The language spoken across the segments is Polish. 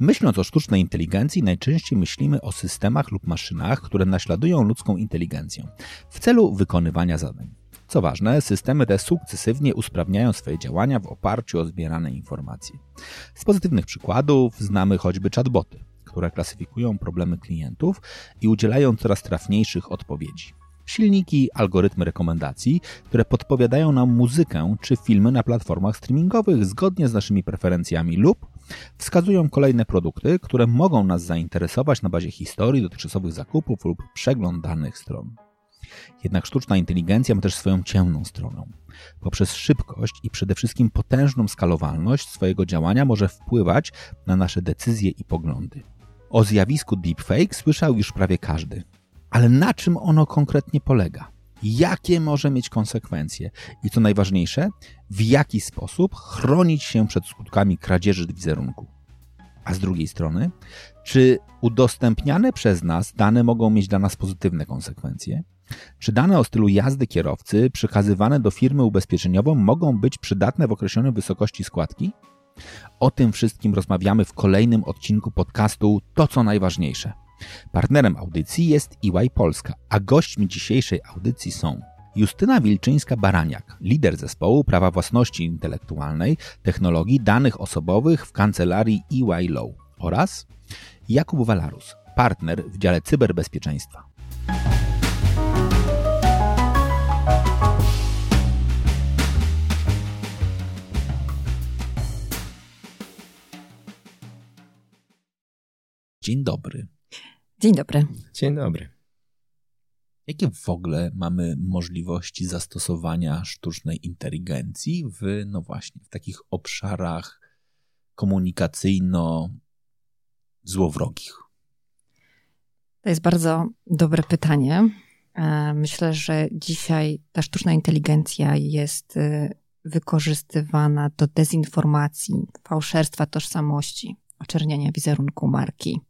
Myśląc o sztucznej inteligencji, najczęściej myślimy o systemach lub maszynach, które naśladują ludzką inteligencję w celu wykonywania zadań. Co ważne, systemy te sukcesywnie usprawniają swoje działania w oparciu o zbierane informacje. Z pozytywnych przykładów znamy choćby chatboty, które klasyfikują problemy klientów i udzielają coraz trafniejszych odpowiedzi. Silniki, algorytmy rekomendacji, które podpowiadają nam muzykę czy filmy na platformach streamingowych zgodnie z naszymi preferencjami lub wskazują kolejne produkty, które mogą nas zainteresować na bazie historii dotychczasowych zakupów lub przeglądanych stron. Jednak sztuczna inteligencja ma też swoją ciemną stronę. Poprzez szybkość i przede wszystkim potężną skalowalność swojego działania może wpływać na nasze decyzje i poglądy. O zjawisku deepfake słyszał już prawie każdy. Ale na czym ono konkretnie polega? Jakie może mieć konsekwencje? I co najważniejsze, w jaki sposób chronić się przed skutkami kradzieży wizerunku? A z drugiej strony, czy udostępniane przez nas dane mogą mieć dla nas pozytywne konsekwencje? Czy dane o stylu jazdy kierowcy przekazywane do firmy ubezpieczeniową mogą być przydatne w określonej wysokości składki? O tym wszystkim rozmawiamy w kolejnym odcinku podcastu To co najważniejsze. Partnerem audycji jest EY Polska, a gośćmi dzisiejszej audycji są Justyna Wilczyńska-Baraniak, lider zespołu prawa własności intelektualnej, technologii danych osobowych w kancelarii EY Law oraz Jakub Walarus, partner w dziale cyberbezpieczeństwa. Dzień dobry. Dzień dobry. Dzień dobry. Jakie w ogóle mamy możliwości zastosowania sztucznej inteligencji w, no właśnie, w takich obszarach komunikacyjno-złowrogich? To jest bardzo dobre pytanie. E, myślę, że dzisiaj ta sztuczna inteligencja jest e, wykorzystywana do dezinformacji, fałszerstwa tożsamości, oczerniania wizerunku marki.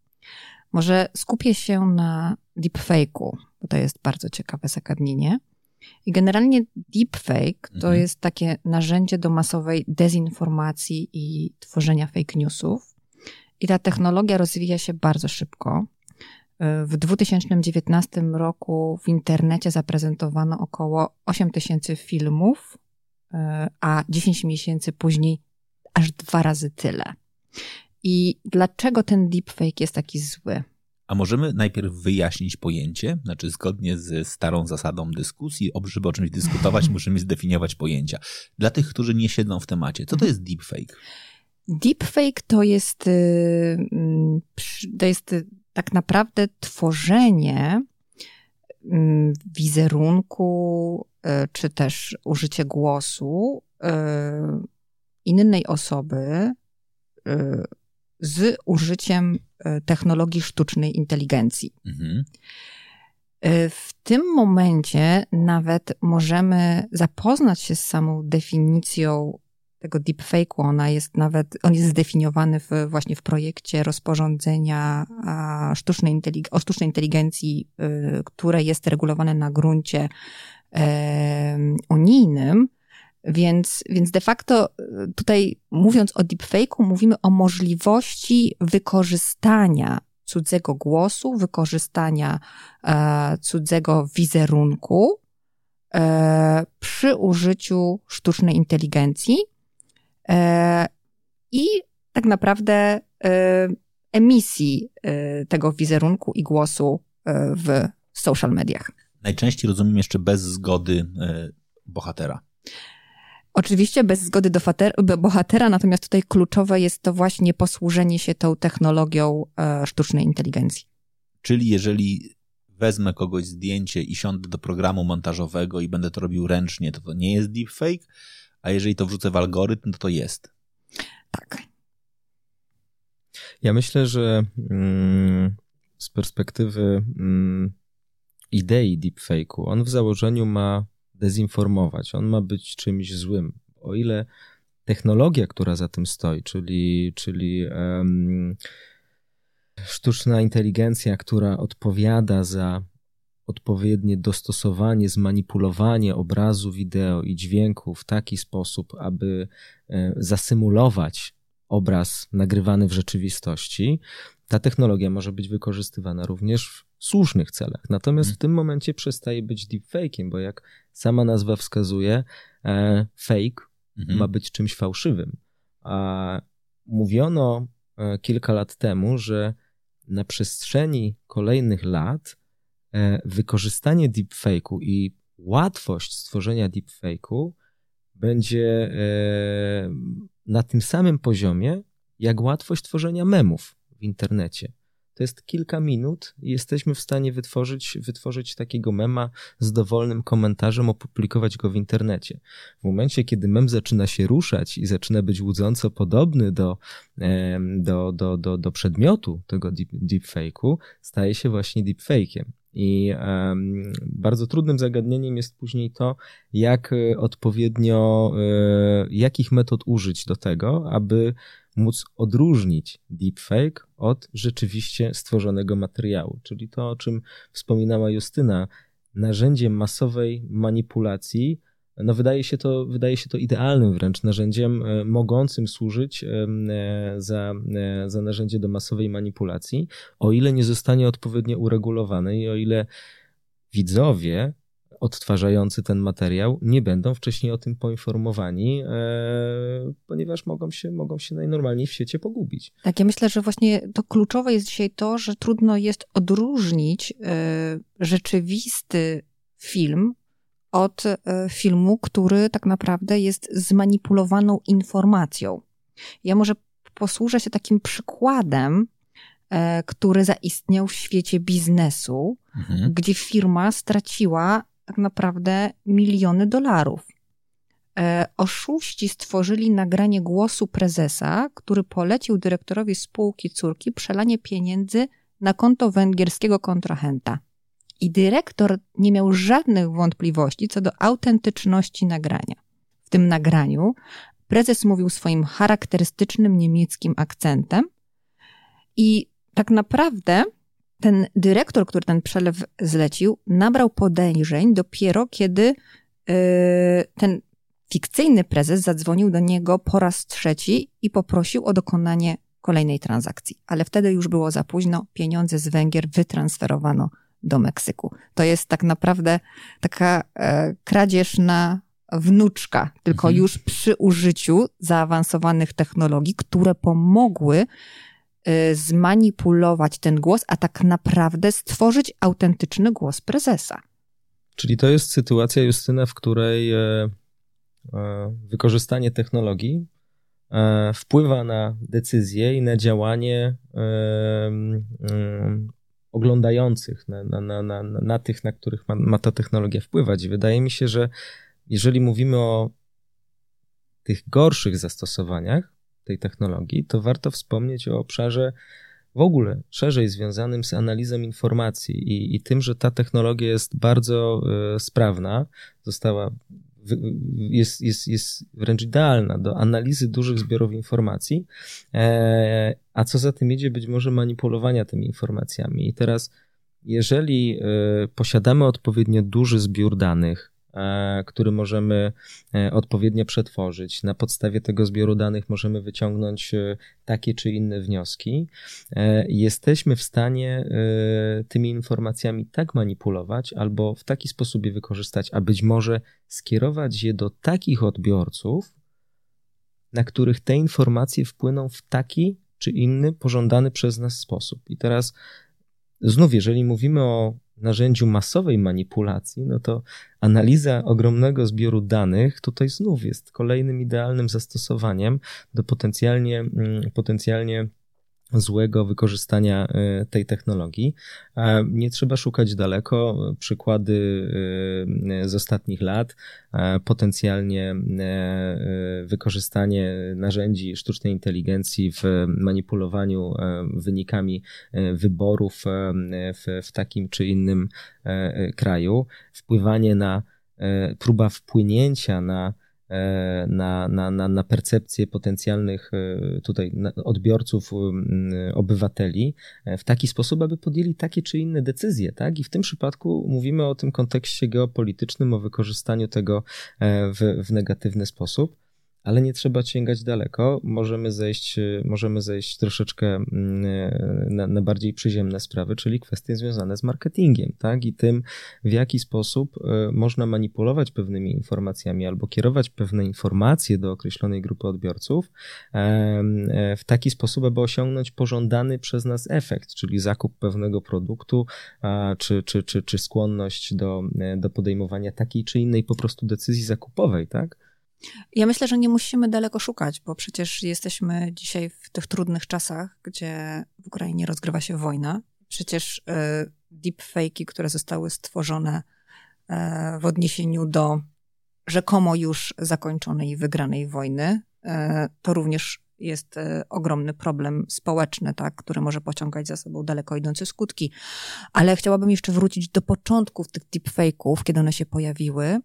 Może skupię się na deepfake'u, bo to jest bardzo ciekawe zagadnienie. I generalnie deepfake to mhm. jest takie narzędzie do masowej dezinformacji i tworzenia fake newsów. I ta technologia rozwija się bardzo szybko. W 2019 roku w internecie zaprezentowano około 8 tysięcy filmów, a 10 miesięcy później aż dwa razy tyle. I dlaczego ten deepfake jest taki zły? A możemy najpierw wyjaśnić pojęcie, znaczy zgodnie ze starą zasadą dyskusji, żeby o czymś dyskutować, musimy zdefiniować pojęcia. Dla tych, którzy nie siedzą w temacie, co to jest deepfake? Deepfake to jest, y, mm, to jest tak naprawdę tworzenie mm, wizerunku, y, czy też użycie głosu y, innej osoby z użyciem e, technologii sztucznej inteligencji. Mhm. E, w tym momencie nawet możemy zapoznać się z samą definicją tego deepfake'u. Ona jest nawet, on jest zdefiniowany w, właśnie w projekcie rozporządzenia sztucznej o sztucznej inteligencji, e, które jest regulowane na gruncie unijnym. Więc, więc de facto y, tutaj mówiąc o deepfake'u, mówimy o możliwości wykorzystania cudzego głosu, wykorzystania e, cudzego wizerunku e, przy użyciu sztucznej inteligencji e, i tak naprawdę e, emisji e, tego wizerunku i głosu e, w social mediach. Najczęściej rozumiem jeszcze bez zgody bohatera. Oczywiście bez zgody do bohatera, natomiast tutaj kluczowe jest to właśnie posłużenie się tą technologią e, sztucznej inteligencji. Czyli jeżeli wezmę kogoś zdjęcie i siądę do programu montażowego i będę to robił ręcznie, to to nie jest deepfake, a jeżeli to wrzucę w algorytm, to to jest. Tak. Ja myślę, że mm, z perspektywy mm, idei deepfake'u, on w założeniu ma dezinformować, on ma być czymś złym. O ile technologia, która za tym stoi, czyli, czyli um, sztuczna inteligencja, która odpowiada za odpowiednie dostosowanie, zmanipulowanie obrazu, wideo i dźwięku w taki sposób, aby e, zasymulować obraz nagrywany w rzeczywistości, ta technologia może być wykorzystywana również słusznych celach. Natomiast w mhm. tym momencie przestaje być deepfake'iem, bo jak sama nazwa wskazuje, e, fake mhm. ma być czymś fałszywym. A mówiono e, kilka lat temu, że na przestrzeni kolejnych lat e, wykorzystanie deepfake'u i łatwość stworzenia deepfake'u będzie na tym samym poziomie, jak łatwość tworzenia memów w internecie. To jest kilka minut i jesteśmy w stanie wytworzyć, wytworzyć takiego mema z dowolnym komentarzem, opublikować go w internecie. W momencie, kiedy mem zaczyna się ruszać i zaczyna być łudząco podobny do, do, do, do, do przedmiotu tego deep, deepfake'u, staje się właśnie deepfake'iem. I um, bardzo trudnym zagadnieniem jest później to, jak e, odpowiednio, e, jakich metod użyć do tego, aby móc odróżnić deepfake od rzeczywiście stworzonego materiału. Czyli to, o czym wspominała Justyna, narzędzie masowej manipulacji, no wydaje się to, wydaje się to idealnym wręcz narzędziem e, mogącym służyć e, za, e, za narzędzie do masowej manipulacji, o ile nie zostanie odpowiednio uregulowane i o ile widzowie odtwarzający ten materiał nie będą wcześniej o tym poinformowani, e, ponieważ mogą się, mogą się najnormalniej w świecie pogubić. Tak, ja myślę, że właśnie to kluczowe jest dzisiaj to, że trudno jest odróżnić e, rzeczywisty film od e, filmu, który tak naprawdę jest zmanipulowaną informacją. Ja może posłużę się takim przykładem, który zaistniał w świecie biznesu, mhm. gdzie firma straciła tak naprawdę miliony dolarów. E, oszuści stworzyli nagranie głosu prezesa, który polecił dyrektorowi spółki córki przelanie pieniędzy na konto węgierskiego kontrahenta. I dyrektor nie miał żadnych wątpliwości co do autentyczności nagrania. W tym nagraniu prezes mówił swoim charakterystycznym niemieckim akcentem i tak naprawdę ten dyrektor, który ten przelew zlecił, nabrał podejrzeń dopiero kiedy yy, ten fikcyjny prezes zadzwonił do niego po raz trzeci i poprosił o dokonanie kolejnej transakcji. Ale wtedy już było za późno, pieniądze z Węgier wytransferowano do Meksyku. To jest tak naprawdę taka e, kradzież na wnuczka, tylko mhm. już przy użyciu zaawansowanych technologii, które pomogły zmanipulować ten głos, a tak naprawdę stworzyć autentyczny głos prezesa. Czyli to jest sytuacja, Justyna, w której e, e, wykorzystanie technologii e, wpływa na decyzje i na działanie oglądających, na, na, na, na, tych, na których ma, ma ta technologia wpływać. Wydaje mi się, że jeżeli mówimy o tych gorszych zastosowaniach, tej technologii, to warto wspomnieć o obszarze w ogóle szerzej związanym z analizą informacji i, i tym, że ta technologia jest bardzo y, sprawna, została, jest, jest, jest wręcz idealna do analizy dużych zbiorów informacji, e, a co za tym idzie, być może manipulowania tymi informacjami. I teraz, jeżeli y, posiadamy odpowiednio duży zbiór danych, E, który możemy e, odpowiednio przetworzyć. Na podstawie tego zbioru danych możemy wyciągnąć e, takie czy inne wnioski. Jesteśmy w stanie tymi informacjami tak manipulować albo w taki sposób je wykorzystać, a być może skierować je do takich odbiorców, na których te informacje wpłyną w taki czy inny pożądany przez nas sposób. I teraz znów, jeżeli mówimy o narzędziu masowej manipulacji, no to analiza ogromnego zbioru danych tutaj znów jest kolejnym idealnym zastosowaniem do potencjalnie, mm, potencjalnie złego wykorzystania e, tej technologii. Nie trzeba szukać daleko. Przykłady e, z ostatnich lat, potencjalnie e, wykorzystanie narzędzi sztucznej inteligencji w manipulowaniu wynikami wyborów w, w takim czy innym kraju, wpływanie na próba wpłynięcia na na, na, na, na percepcję potencjalnych e, tutaj odbiorców, obywateli e, w taki sposób, aby podjęli takie czy inne decyzje, tak? I w tym przypadku mówimy o tym kontekście geopolitycznym, o wykorzystaniu tego w, w negatywny sposób. Ale nie trzeba sięgać daleko. Możemy zejść, możemy zejść troszeczkę mm, na, na, bardziej przyziemne sprawy, czyli kwestie związane z marketingiem, tak? I tym, w jaki sposób e, można manipulować pewnymi informacjami albo kierować pewne informacje do określonej grupy odbiorców e, w taki sposób, aby osiągnąć pożądany przez nas efekt, czyli zakup pewnego produktu, czy, czy, czy, czy skłonność do, e, do podejmowania takiej czy innej po prostu decyzji zakupowej, tak? Ja myślę, że nie musimy daleko szukać, bo przecież jesteśmy dzisiaj w tych trudnych czasach, gdzie w Ukrainie rozgrywa się wojna. Przecież y, deepfake'i, które zostały stworzone y, w odniesieniu do rzekomo już zakończonej i wygranej wojny, y, to również jest ogromny problem społeczny, tak, który może pociągać za sobą daleko idące skutki. Ale chciałabym jeszcze wrócić do początków tych deepfake'ów, kiedy one się pojawiły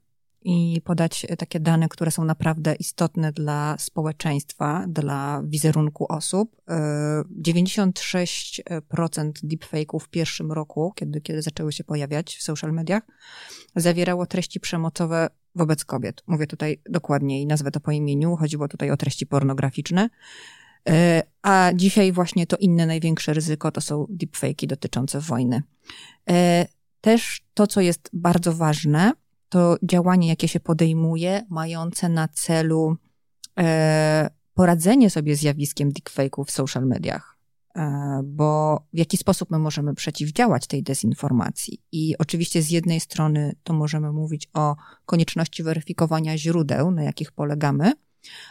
i podać takie dane, które są naprawdę istotne dla społeczeństwa, dla wizerunku osób. 96% deepfake'ów w pierwszym roku, kiedy, kiedy zaczęły się pojawiać w social mediach, zawierało treści przemocowe wobec kobiet. Mówię tutaj dokładnie i nazwę to po imieniu. Chodziło tutaj o treści pornograficzne. E, a dzisiaj właśnie to inne największe ryzyko to są deepfake'i dotyczące wojny. E, też to, co jest bardzo ważne, to działanie, jakie się podejmuje, mające na celu e, poradzenie sobie z zjawiskiem deepfake'ów w social mediach. E, bo w jaki sposób my możemy przeciwdziałać tej dezinformacji? I oczywiście z jednej strony to możemy mówić o konieczności weryfikowania źródeł, na jakich polegamy,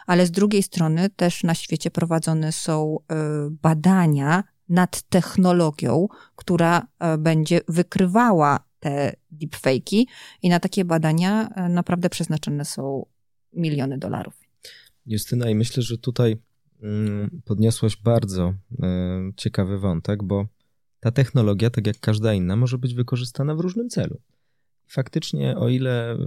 ale z drugiej strony też na świecie prowadzone są e, badania nad technologią, która e, będzie wykrywała te deepfake'i i na takie badania e, naprawdę przeznaczone są miliony dolarów. Justyna, i myślę, że tutaj mm, podniosłaś bardzo e, ciekawy wątek, bo ta technologia, tak jak każda inna, może być wykorzystana w różnym celu. Faktycznie, o ile,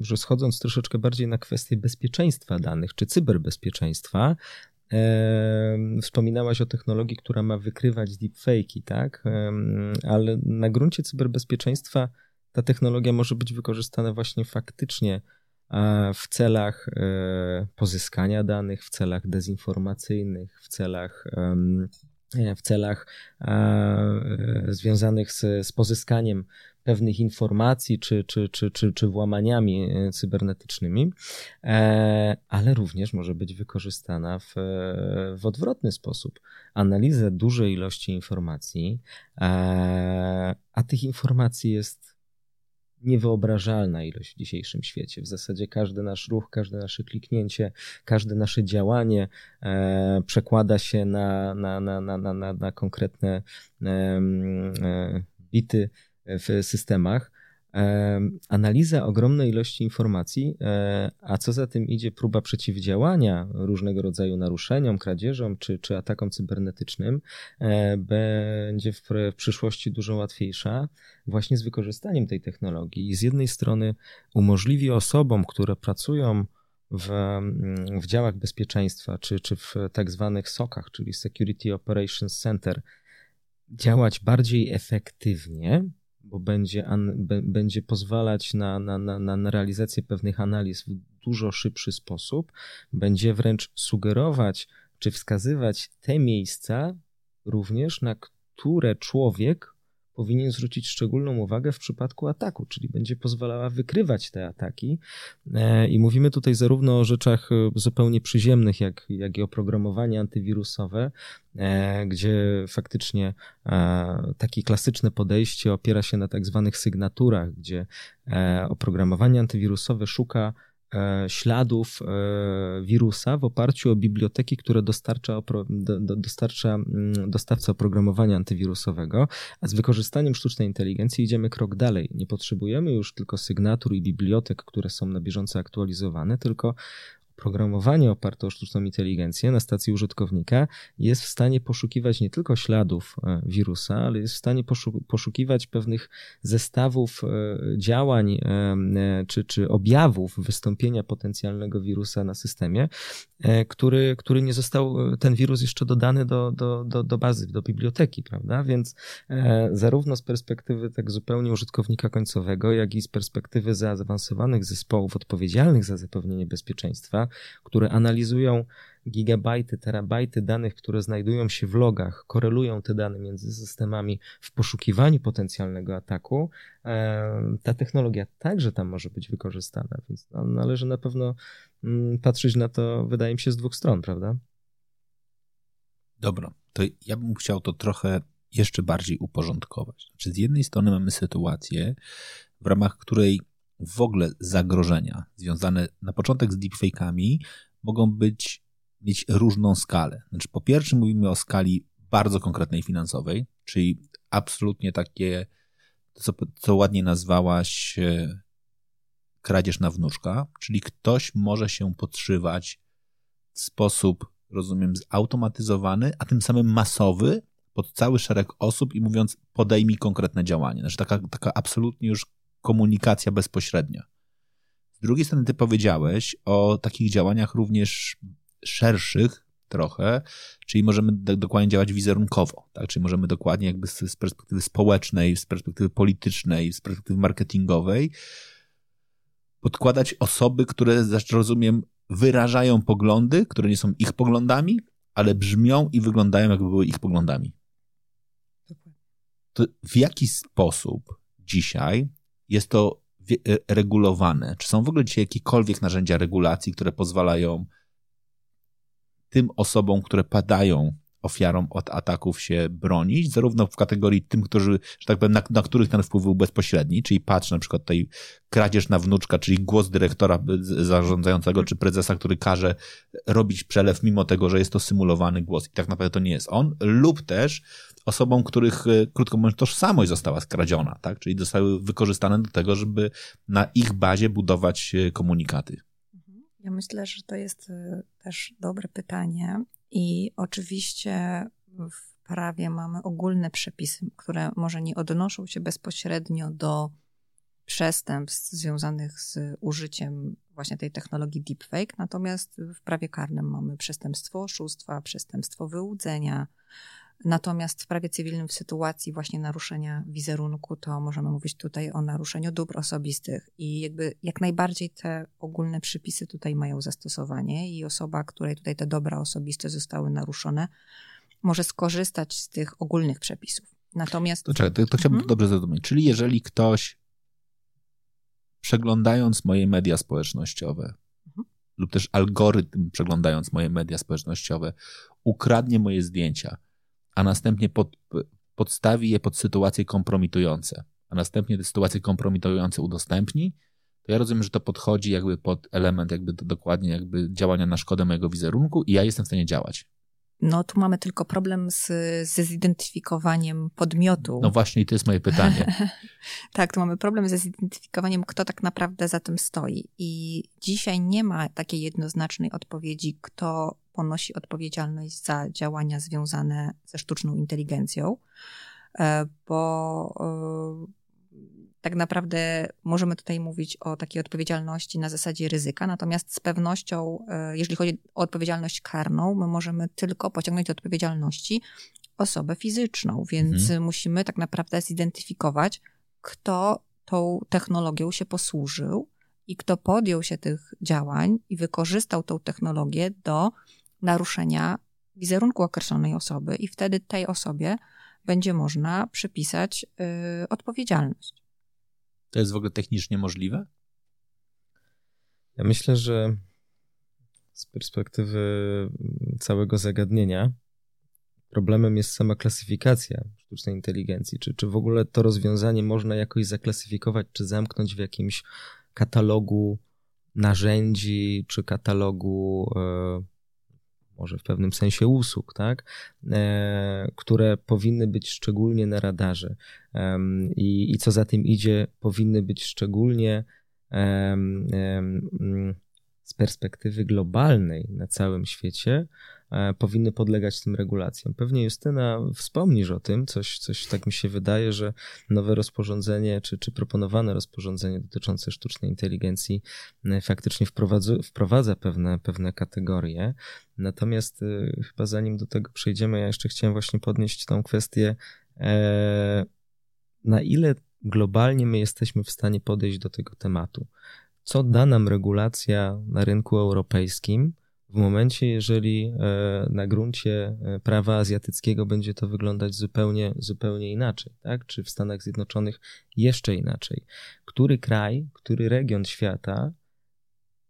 że schodząc troszeczkę bardziej na kwestię bezpieczeństwa danych czy cyberbezpieczeństwa, Wspominałaś o technologii, która ma wykrywać deepfake'i, tak? Ale na gruncie cyberbezpieczeństwa ta technologia może być wykorzystana właśnie faktycznie w celach e, pozyskania danych, w celach dezinformacyjnych, w celach w celach e, związanych z, z pozyskaniem pewnych informacji czy, czy, czy, czy, czy włamaniami e, cybernetycznymi, e, ale również może być wykorzystana w, w odwrotny sposób. Analizę dużej ilości informacji, a tych informacji jest niewyobrażalna ilość w dzisiejszym świecie. W zasadzie każdy nasz ruch, każde nasze kliknięcie, każde nasze działanie e, przekłada się na, na, na, na, na, na konkretne e, e, bity w systemach. Analiza ogromnej ilości informacji, e, a co za tym idzie próba przeciwdziałania różnego rodzaju naruszeniom, kradzieżom czy, czy atakom cybernetycznym, e, będzie w przyszłości dużo łatwiejsza właśnie z wykorzystaniem tej technologii. I z jednej strony umożliwi osobom, które pracują w, w działach bezpieczeństwa, czy, czy w tak zwanych SOC-ach, czyli Security Operations Center, działać bardziej efektywnie, bo będzie, an, będzie pozwalać na, na, na, na realizację pewnych analiz w dużo szybszy sposób, będzie wręcz sugerować czy wskazywać te miejsca również, na które człowiek powinien zwrócić szczególną uwagę w przypadku ataku, czyli będzie pozwalała wykrywać te ataki. E, I mówimy tutaj zarówno o rzeczach e, zupełnie przyziemnych, jak, jak i oprogramowanie antywirusowe, e, gdzie faktycznie takie klasyczne podejście opiera się na tak zwanych sygnaturach, gdzie oprogramowanie antywirusowe szuka śladów e, wirusa w oparciu o biblioteki, które dostarcza, dostarcza mm, dostawca oprogramowania antywirusowego, a z wykorzystaniem sztucznej inteligencji idziemy krok dalej. Nie potrzebujemy już tylko sygnatur i bibliotek, które są na bieżąco aktualizowane, tylko Programowanie oparte o sztuczną inteligencję na stacji użytkownika jest w stanie poszukiwać nie tylko śladów e, wirusa, ale jest w stanie poszukiwać pewnych zestawów e, działań e, czy, czy objawów wystąpienia potencjalnego wirusa na systemie, który, który nie został, ten wirus jeszcze dodany do, do, do, do bazy, do biblioteki, prawda? Więc zarówno z perspektywy tak zupełnie użytkownika końcowego, jak i z perspektywy zaawansowanych zespołów odpowiedzialnych za zapewnienie bezpieczeństwa, które analizują gigabajty, terabajty danych, które znajdują się w logach, korelują te dane między systemami w poszukiwaniu potencjalnego ataku, ta technologia także tam może być wykorzystana, więc no, należy na pewno mm, patrzeć na to, wydaje mi się, z dwóch stron, prawda? Dobra, to ja bym chciał to trochę jeszcze bardziej uporządkować. Znaczy, z jednej strony mamy sytuację, w ramach której w ogóle zagrożenia związane na początek z deepfake'ami mogą być mieć różną skalę. Znaczy, po pierwsze, mówimy o skali bardzo konkretnej finansowej, czyli absolutnie takie, co, co ładnie nazwałaś, e, kradzież na wnuczka, czyli ktoś może się podszywać w sposób, rozumiem, zautomatyzowany, a tym samym masowy pod cały szereg osób i mówiąc, podejmij konkretne działanie. Znaczy, taka, taka absolutnie już komunikacja bezpośrednia. Z drugiej strony, ty powiedziałeś o takich działaniach również szerszych trochę, czyli możemy dokładnie działać wizerunkowo, tak? czyli możemy dokładnie jakby z, z perspektywy społecznej, z perspektywy politycznej, z perspektywy marketingowej podkładać osoby, które, rozumiem, wyrażają poglądy, które nie są ich poglądami, ale brzmią i wyglądają, jakby były ich poglądami. To w jaki sposób dzisiaj jest to regulowane? Czy są w ogóle dzisiaj jakiekolwiek narzędzia regulacji, które pozwalają tym osobom, które padają ofiarą od ataków się bronić, zarówno w kategorii tym, którzy, że tak powiem, na, na których ten wpływ był bezpośredni, czyli patrz na przykład tej kradzież na wnuczka, czyli głos dyrektora zarządzającego czy prezesa, który każe robić przelew, mimo tego, że jest to symulowany głos i tak naprawdę to nie jest on, lub też osobom, których, e, krótko mówiąc, tożsamość została skradziona, tak? czyli zostały wykorzystane do tego, żeby na ich bazie budować e, komunikaty. Ja myślę, że to jest y, też dobre pytanie i oczywiście w prawie mamy ogólne przepisy, które może nie odnoszą się bezpośrednio do przestępstw związanych z użyciem właśnie tej technologii deepfake, natomiast w prawie karnym mamy przestępstwo oszustwa, przestępstwo wyłudzenia, Natomiast w prawie cywilnym w sytuacji właśnie naruszenia wizerunku, to możemy mówić tutaj o naruszeniu dóbr osobistych i jakby jak najbardziej te ogólne przypisy tutaj mają zastosowanie i osoba, której tutaj te dobra osobiste zostały naruszone, może skorzystać z tych ogólnych przepisów. Natomiast... To, czekaj, to, to chciałbym mhm. dobrze zrozumieć. Czyli jeżeli ktoś przeglądając moje media społecznościowe mhm. lub też algorytm przeglądając moje media społecznościowe ukradnie moje zdjęcia, a następnie pod, podstawi je pod sytuacje kompromitujące, a następnie te sytuacje kompromitujące udostępni, to ja rozumiem, że to podchodzi jakby pod element jakby dokładnie jakby działania na szkodę mojego wizerunku i ja jestem w stanie działać. No tu mamy tylko problem z, ze zidentyfikowaniem podmiotu. No właśnie i to jest moje pytanie. tak, tu mamy problem ze zidentyfikowaniem, kto tak naprawdę za tym stoi. I dzisiaj nie ma takiej jednoznacznej odpowiedzi, kto ponosi odpowiedzialność za działania związane ze sztuczną inteligencją, e, bo e, tak naprawdę możemy tutaj mówić o takiej odpowiedzialności na zasadzie ryzyka, natomiast z pewnością, e, jeżeli chodzi o odpowiedzialność karną, my możemy tylko pociągnąć do odpowiedzialności osobę fizyczną, więc mhm. musimy tak naprawdę zidentyfikować, kto tą technologią się posłużył i kto podjął się tych działań i wykorzystał tą technologię do naruszenia wizerunku określonej osoby, i wtedy tej osobie będzie można przypisać y, odpowiedzialność. To jest w ogóle technicznie możliwe? Ja myślę, że z perspektywy całego zagadnienia problemem jest sama klasyfikacja sztucznej inteligencji. Czy, czy w ogóle to rozwiązanie można jakoś zaklasyfikować, czy zamknąć w jakimś katalogu narzędzi, czy katalogu e, może w pewnym sensie usług, tak? E, które powinny być szczególnie na radarze i, i co za tym idzie, powinny być szczególnie z perspektywy globalnej na całym świecie powinny podlegać tym regulacjom. Pewnie Justyna wspomnisz o tym, coś, coś tak mi się wydaje, że nowe rozporządzenie, czy, czy proponowane rozporządzenie dotyczące sztucznej inteligencji e, faktycznie wprowadza, wprowadza pewne, pewne kategorie. Natomiast e, chyba zanim do tego przejdziemy, ja jeszcze chciałem właśnie podnieść tą kwestię, na ile globalnie my jesteśmy w stanie podejść do tego tematu co da nam regulacja na rynku europejskim w momencie, jeżeli e, na gruncie e, prawa azjatyckiego będzie to wyglądać zupełnie, zupełnie inaczej, tak? Czy w Stanach Zjednoczonych jeszcze inaczej. Który kraj, który region świata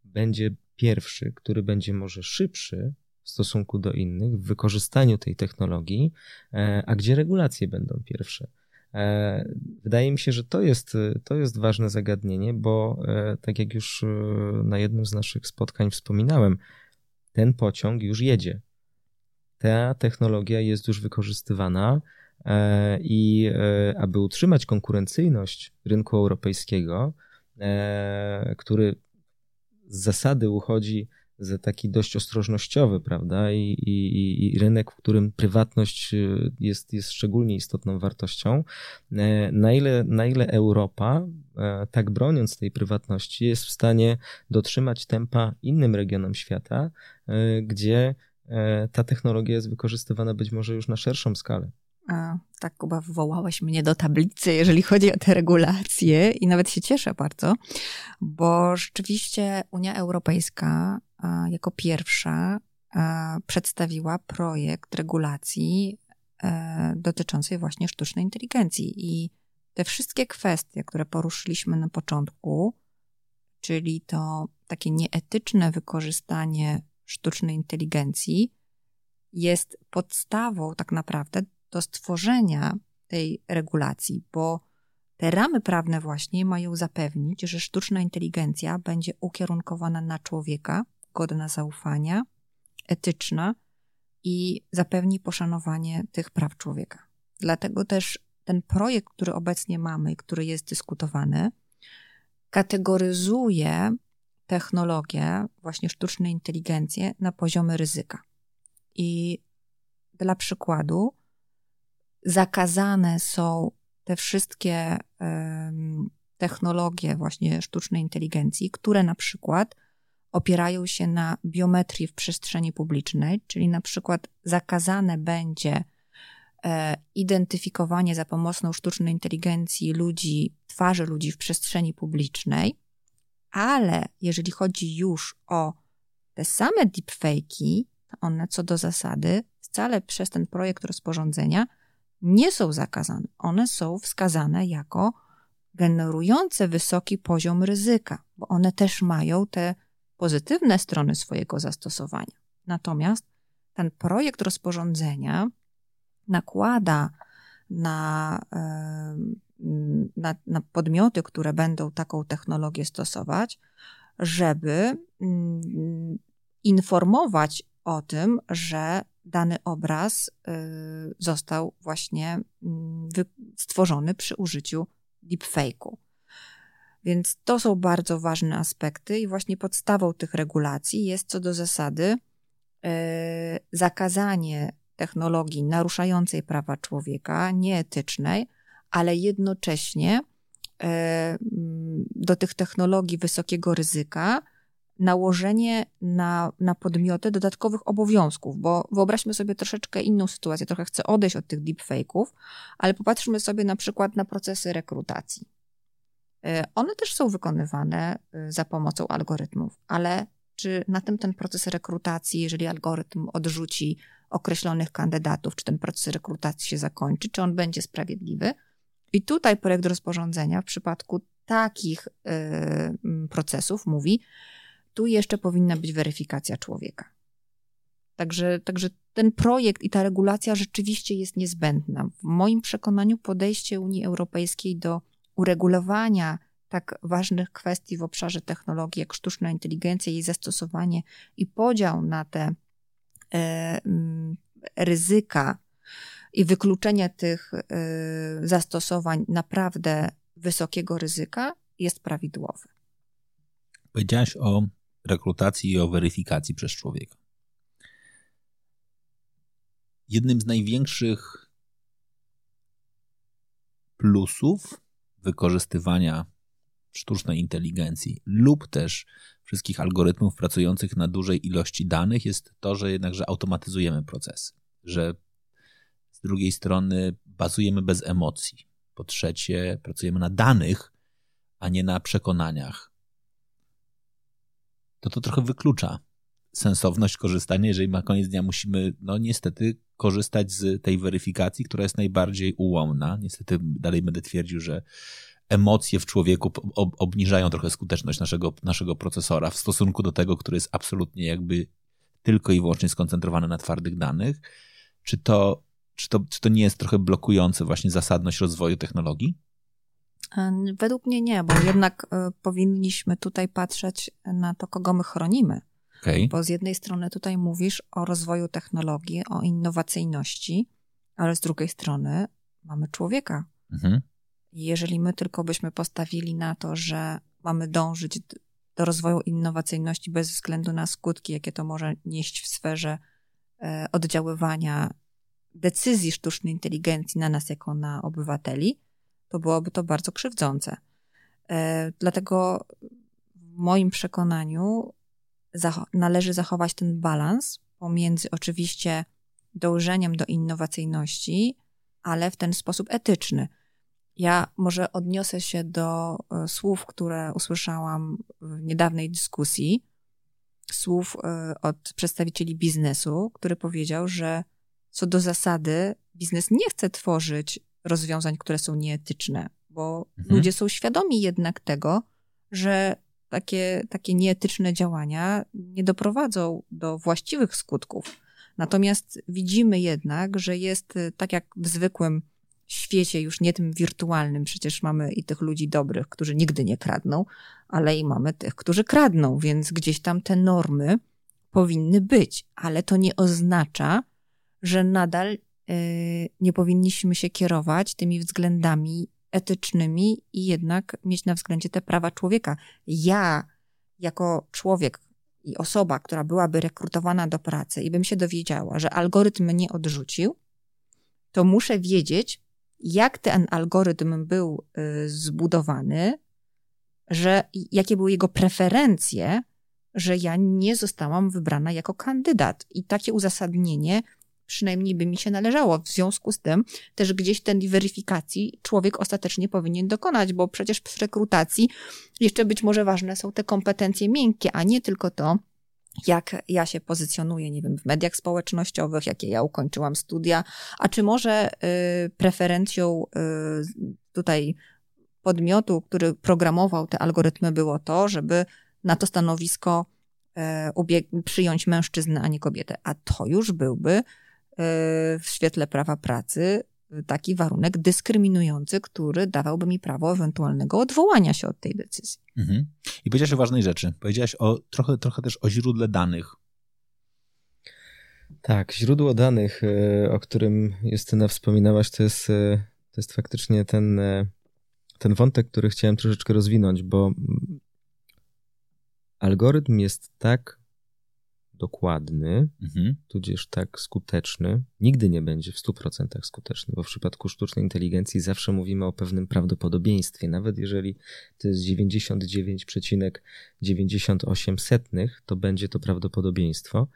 będzie pierwszy, który będzie może szybszy w stosunku do innych w wykorzystaniu tej technologii, e, a gdzie regulacje będą pierwsze. Wydaje mi się, że to jest, to jest ważne zagadnienie, bo tak jak już na jednym z naszych spotkań wspominałem, ten pociąg już jedzie. Ta technologia jest już wykorzystywana e, i e, aby utrzymać konkurencyjność rynku europejskiego, e, który z zasady uchodzi za taki dość ostrożnościowy, prawda? I, i, I, rynek, w którym prywatność jest, jest szczególnie istotną wartością. Na ile, na ile Europa, tak broniąc tej prywatności, jest w stanie dotrzymać tempa innym regionom świata, E, gdzie e, ta technologia jest wykorzystywana być może już na szerszą skalę. Tak, Kuba, wywołałeś mnie do tablicy, jeżeli chodzi o te regulacje i nawet się cieszę bardzo, bo rzeczywiście Unia Europejska jako pierwsza przedstawiła projekt regulacji e, dotyczącej właśnie sztucznej inteligencji. I te wszystkie kwestie, które poruszyliśmy na początku, czyli to takie nieetyczne wykorzystanie sztucznej inteligencji jest podstawą tak naprawdę do stworzenia tej regulacji, bo te ramy prawne właśnie mają zapewnić, że sztuczna inteligencja będzie ukierunkowana na człowieka, godna zaufania, etyczna i zapewni poszanowanie tych praw człowieka. Dlatego też ten projekt, który obecnie mamy który jest dyskutowany, kategoryzuje technologię, właśnie sztuczną inteligencję na poziomie ryzyka. I dla przykładu, zakazane są te wszystkie technologie właśnie sztucznej inteligencji, które na przykład opierają się na biometrii w przestrzeni publicznej, czyli na przykład zakazane będzie e, identyfikowanie za pomocą sztucznej inteligencji ludzi, twarzy ludzi w przestrzeni publicznej, ale jeżeli chodzi już o te same deepfake'i, one co do zasady wcale przez ten projekt rozporządzenia nie są zakazane. One są wskazane jako generujące wysoki poziom ryzyka, bo one też mają te pozytywne strony swojego zastosowania. Natomiast ten projekt rozporządzenia nakłada na na, na podmioty, które będą taką technologię stosować, żeby mm, informować o tym, że dany obraz y, został właśnie mm, stworzony przy użyciu deepfake'u. Więc to są bardzo ważne aspekty i właśnie podstawą tych regulacji jest co do zasady y, zakazanie technologii naruszającej prawa człowieka, nieetycznej, ale jednocześnie e, mm, do tych technologii wysokiego ryzyka nałożenie na, na podmioty dodatkowych obowiązków, bo wyobraźmy sobie troszeczkę inną sytuację, trochę chcę odejść od tych deepfake'ów, ale popatrzmy sobie na przykład na procesy rekrutacji. E, one też są wykonywane e, za pomocą algorytmów, ale czy na tym ten proces rekrutacji, jeżeli algorytm odrzuci określonych kandydatów, czy ten proces rekrutacji się zakończy, czy on będzie sprawiedliwy? I tutaj projekt rozporządzenia w przypadku takich y, procesów mówi, tu jeszcze powinna być weryfikacja człowieka. Także, także ten projekt i ta regulacja rzeczywiście jest niezbędna. W moim przekonaniu podejście Unii Europejskiej do uregulowania tak ważnych kwestii w obszarze technologii, jak sztuczna inteligencja, jej zastosowanie i podział na te e, ryzyka i wykluczenie tych y, zastosowań naprawdę wysokiego ryzyka jest prawidłowe. Powiedziałaś o rekrutacji i o weryfikacji przez człowieka. Jednym z największych plusów wykorzystywania sztucznej inteligencji lub też wszystkich algorytmów pracujących na dużej ilości danych jest to, że jednakże automatyzujemy procesy, że z drugiej strony bazujemy bez emocji. Po trzecie, pracujemy na danych, a nie na przekonaniach. To to trochę wyklucza sensowność korzystania, jeżeli na koniec dnia musimy, no niestety, korzystać z tej weryfikacji, która jest najbardziej ułomna. Niestety dalej będę twierdził, że emocje w człowieku obniżają trochę skuteczność naszego, naszego procesora w stosunku do tego, który jest absolutnie jakby tylko i wyłącznie skoncentrowany na twardych danych. Czy to, czy to, czy to nie jest trochę blokujące właśnie zasadność rozwoju technologii? Według mnie nie, bo jednak e, powinniśmy tutaj patrzeć na to, kogo my chronimy. Okay. Bo z jednej strony tutaj mówisz o rozwoju technologii, o innowacyjności, ale z drugiej strony mamy człowieka. Mhm. Jeżeli my tylko byśmy postawili na to, że mamy dążyć do rozwoju innowacyjności bez względu na skutki, jakie to może nieść w sferze e, oddziaływania decyzji sztucznej inteligencji na nas jako na obywateli, to byłoby to bardzo krzywdzące. E, dlatego w moim przekonaniu należy zachować ten balans pomiędzy oczywiście dążeniem do innowacyjności, ale w ten sposób etyczny. Ja może odniosę się do e, słów, które usłyszałam w niedawnej dyskusji, słów e, od przedstawicieli biznesu, który powiedział, że co do zasady biznes nie chce tworzyć rozwiązań, które są nieetyczne, bo mhm. ludzie są świadomi jednak tego, że takie, takie nieetyczne działania nie doprowadzą do właściwych skutków. Natomiast widzimy jednak, że jest y, tak jak w zwykłym świecie, już nie tym wirtualnym, przecież mamy i tych ludzi dobrych, którzy nigdy nie kradną, ale i mamy tych, którzy kradną, więc gdzieś tam te normy powinny być, ale to nie oznacza, że nadal nie powinniśmy się kierować tymi względami etycznymi i jednak mieć na względzie te prawa człowieka. Ja, jako człowiek i osoba, która byłaby rekrutowana do pracy i bym się dowiedziała, że algorytm mnie odrzucił, to muszę wiedzieć, jak ten algorytm był y, zbudowany, że jakie były jego preferencje, że ja nie zostałam wybrana jako kandydat. I takie uzasadnienie przynajmniej by mi się należało. W związku z tym też gdzieś tej weryfikacji człowiek ostatecznie powinien dokonać, bo przecież w rekrutacji jeszcze być może ważne są te kompetencje miękkie, a nie tylko to, jak ja się pozycjonuję, nie wiem, w mediach społecznościowych, jakie ja ukończyłam studia, a czy może y, preferencją y, tutaj podmiotu, który programował te algorytmy, było to, żeby na to stanowisko y, przyjąć mężczyznę, a nie kobietę. A to już byłby w świetle prawa pracy taki warunek dyskryminujący, który dawałby mi prawo ewentualnego odwołania się od tej decyzji. Mhm. I powiedziałaś o ważnej rzeczy. Powiedziałaś o, trochę, trochę też o źródle danych. Tak, źródło danych, e, o którym Justyna wspominałaś, to jest, e, to jest faktycznie ten, e, ten wątek, który chciałem troszeczkę rozwinąć, bo algorytm jest tak dokładny, mhm. tudzież tak skuteczny, nigdy nie będzie w 100% skuteczny, bo w przypadku sztucznej inteligencji zawsze mówimy o pewnym prawdopodobieństwie. Nawet jeżeli to jest 99,98, to będzie to prawdopodobieństwo.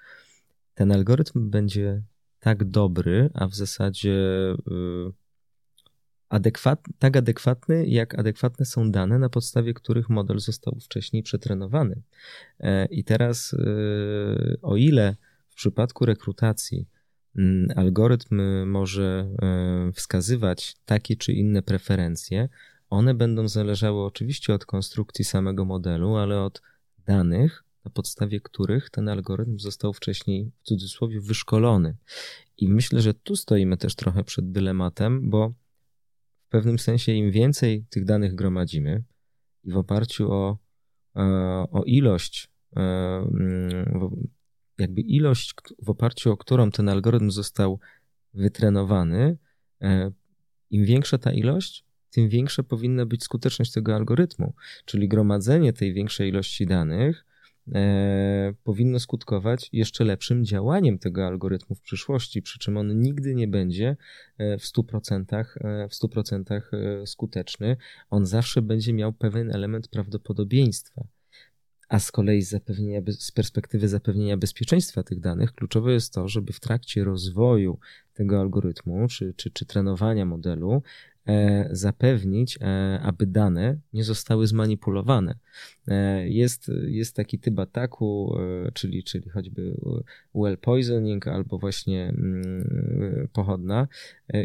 Ten algorytm będzie tak dobry, a w zasadzie. Yy, adekwat, tak adekwatny, jak adekwatne są dane, na podstawie których model został wcześniej przetrenowany. E, I teraz, e, o ile w przypadku rekrutacji mm, algorytm może e, wskazywać takie czy inne preferencje, one będą zależały oczywiście od konstrukcji samego modelu, ale od danych, na podstawie których ten algorytm został wcześniej w cudzysłowie wyszkolony. I myślę, że tu stoimy też trochę przed dylematem, bo pewnym sensie im więcej tych danych gromadzimy i w oparciu o, e, o ilość, e, mm, jakby ilość, w oparciu o którą ten algorytm został wytrenowany, e, im większa ta ilość, tym większa powinna być skuteczność tego algorytmu. Czyli gromadzenie tej większej ilości danych e, powinno skutkować jeszcze lepszym działaniem tego algorytmu w przyszłości, przy czym on nigdy nie będzie e, w 100%, e, w 100% e, skuteczny. On zawsze będzie miał pewien element prawdopodobieństwa. A z kolei z, z perspektywy zapewnienia bezpieczeństwa tych danych, kluczowe jest to, żeby w trakcie rozwoju tego algorytmu czy, czy, czy trenowania modelu zapewnić, e, aby dane nie zostały zmanipulowane. Jest, jest taki typ ataku, czyli, czyli choćby well poisoning albo właśnie mm, pochodna,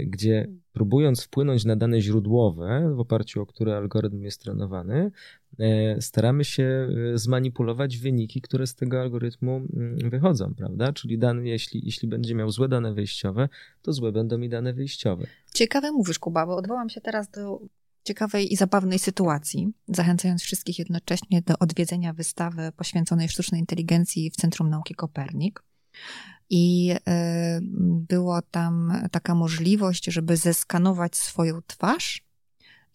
gdzie próbując wpłynąć na dane źródłowe, w oparciu o które algorytm jest trenowany, E, staramy się e, zmanipulować wyniki, które z tego algorytmu mm, wychodzą, prawda? Czyli dane, jeśli, jeśli będzie miał złe dane wyjściowe, to złe będą mi dane wyjściowe. Ciekawe mówisz, Kuba, bo odwołam się teraz do ciekawej i zabawnej sytuacji, zachęcając wszystkich jednocześnie do odwiedzenia wystawy poświęconej sztucznej inteligencji w Centrum Nauki Kopernik. I e, było tam taka możliwość, żeby zeskanować swoją twarz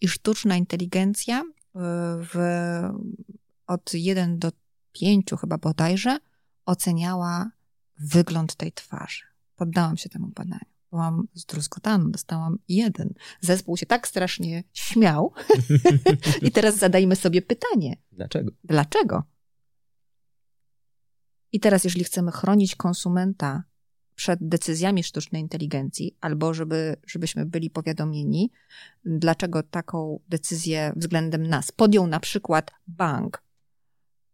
i sztuczna inteligencja w, od 1 do 5 chyba bodajże oceniała wygląd tej twarzy. Poddałam się temu badaniu. Byłam zdruzgotana, dostałam jeden. Zespół się tak strasznie śmiał. I teraz zadajmy sobie pytanie. Dlaczego? Dlaczego? I teraz, jeżeli chcemy chronić konsumenta przed decyzjami sztucznej inteligencji, albo żeby, żebyśmy byli powiadomieni, dlaczego taką decyzję względem nas podjął na przykład bank,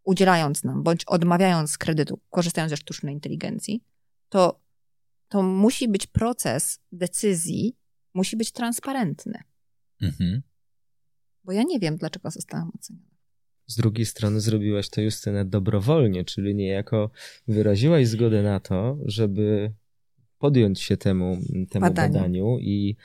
udzielając nam bądź odmawiając kredytu, korzystając ze sztucznej inteligencji, to, to musi być proces decyzji, musi być transparentny. Mhm. Bo ja nie wiem, dlaczego zostałam oceniona. Z drugiej strony zrobiłaś to Justynę dobrowolnie, czyli niejako wyraziłaś zgodę na to, żeby podjąć się temu, temu badaniu, badaniu i,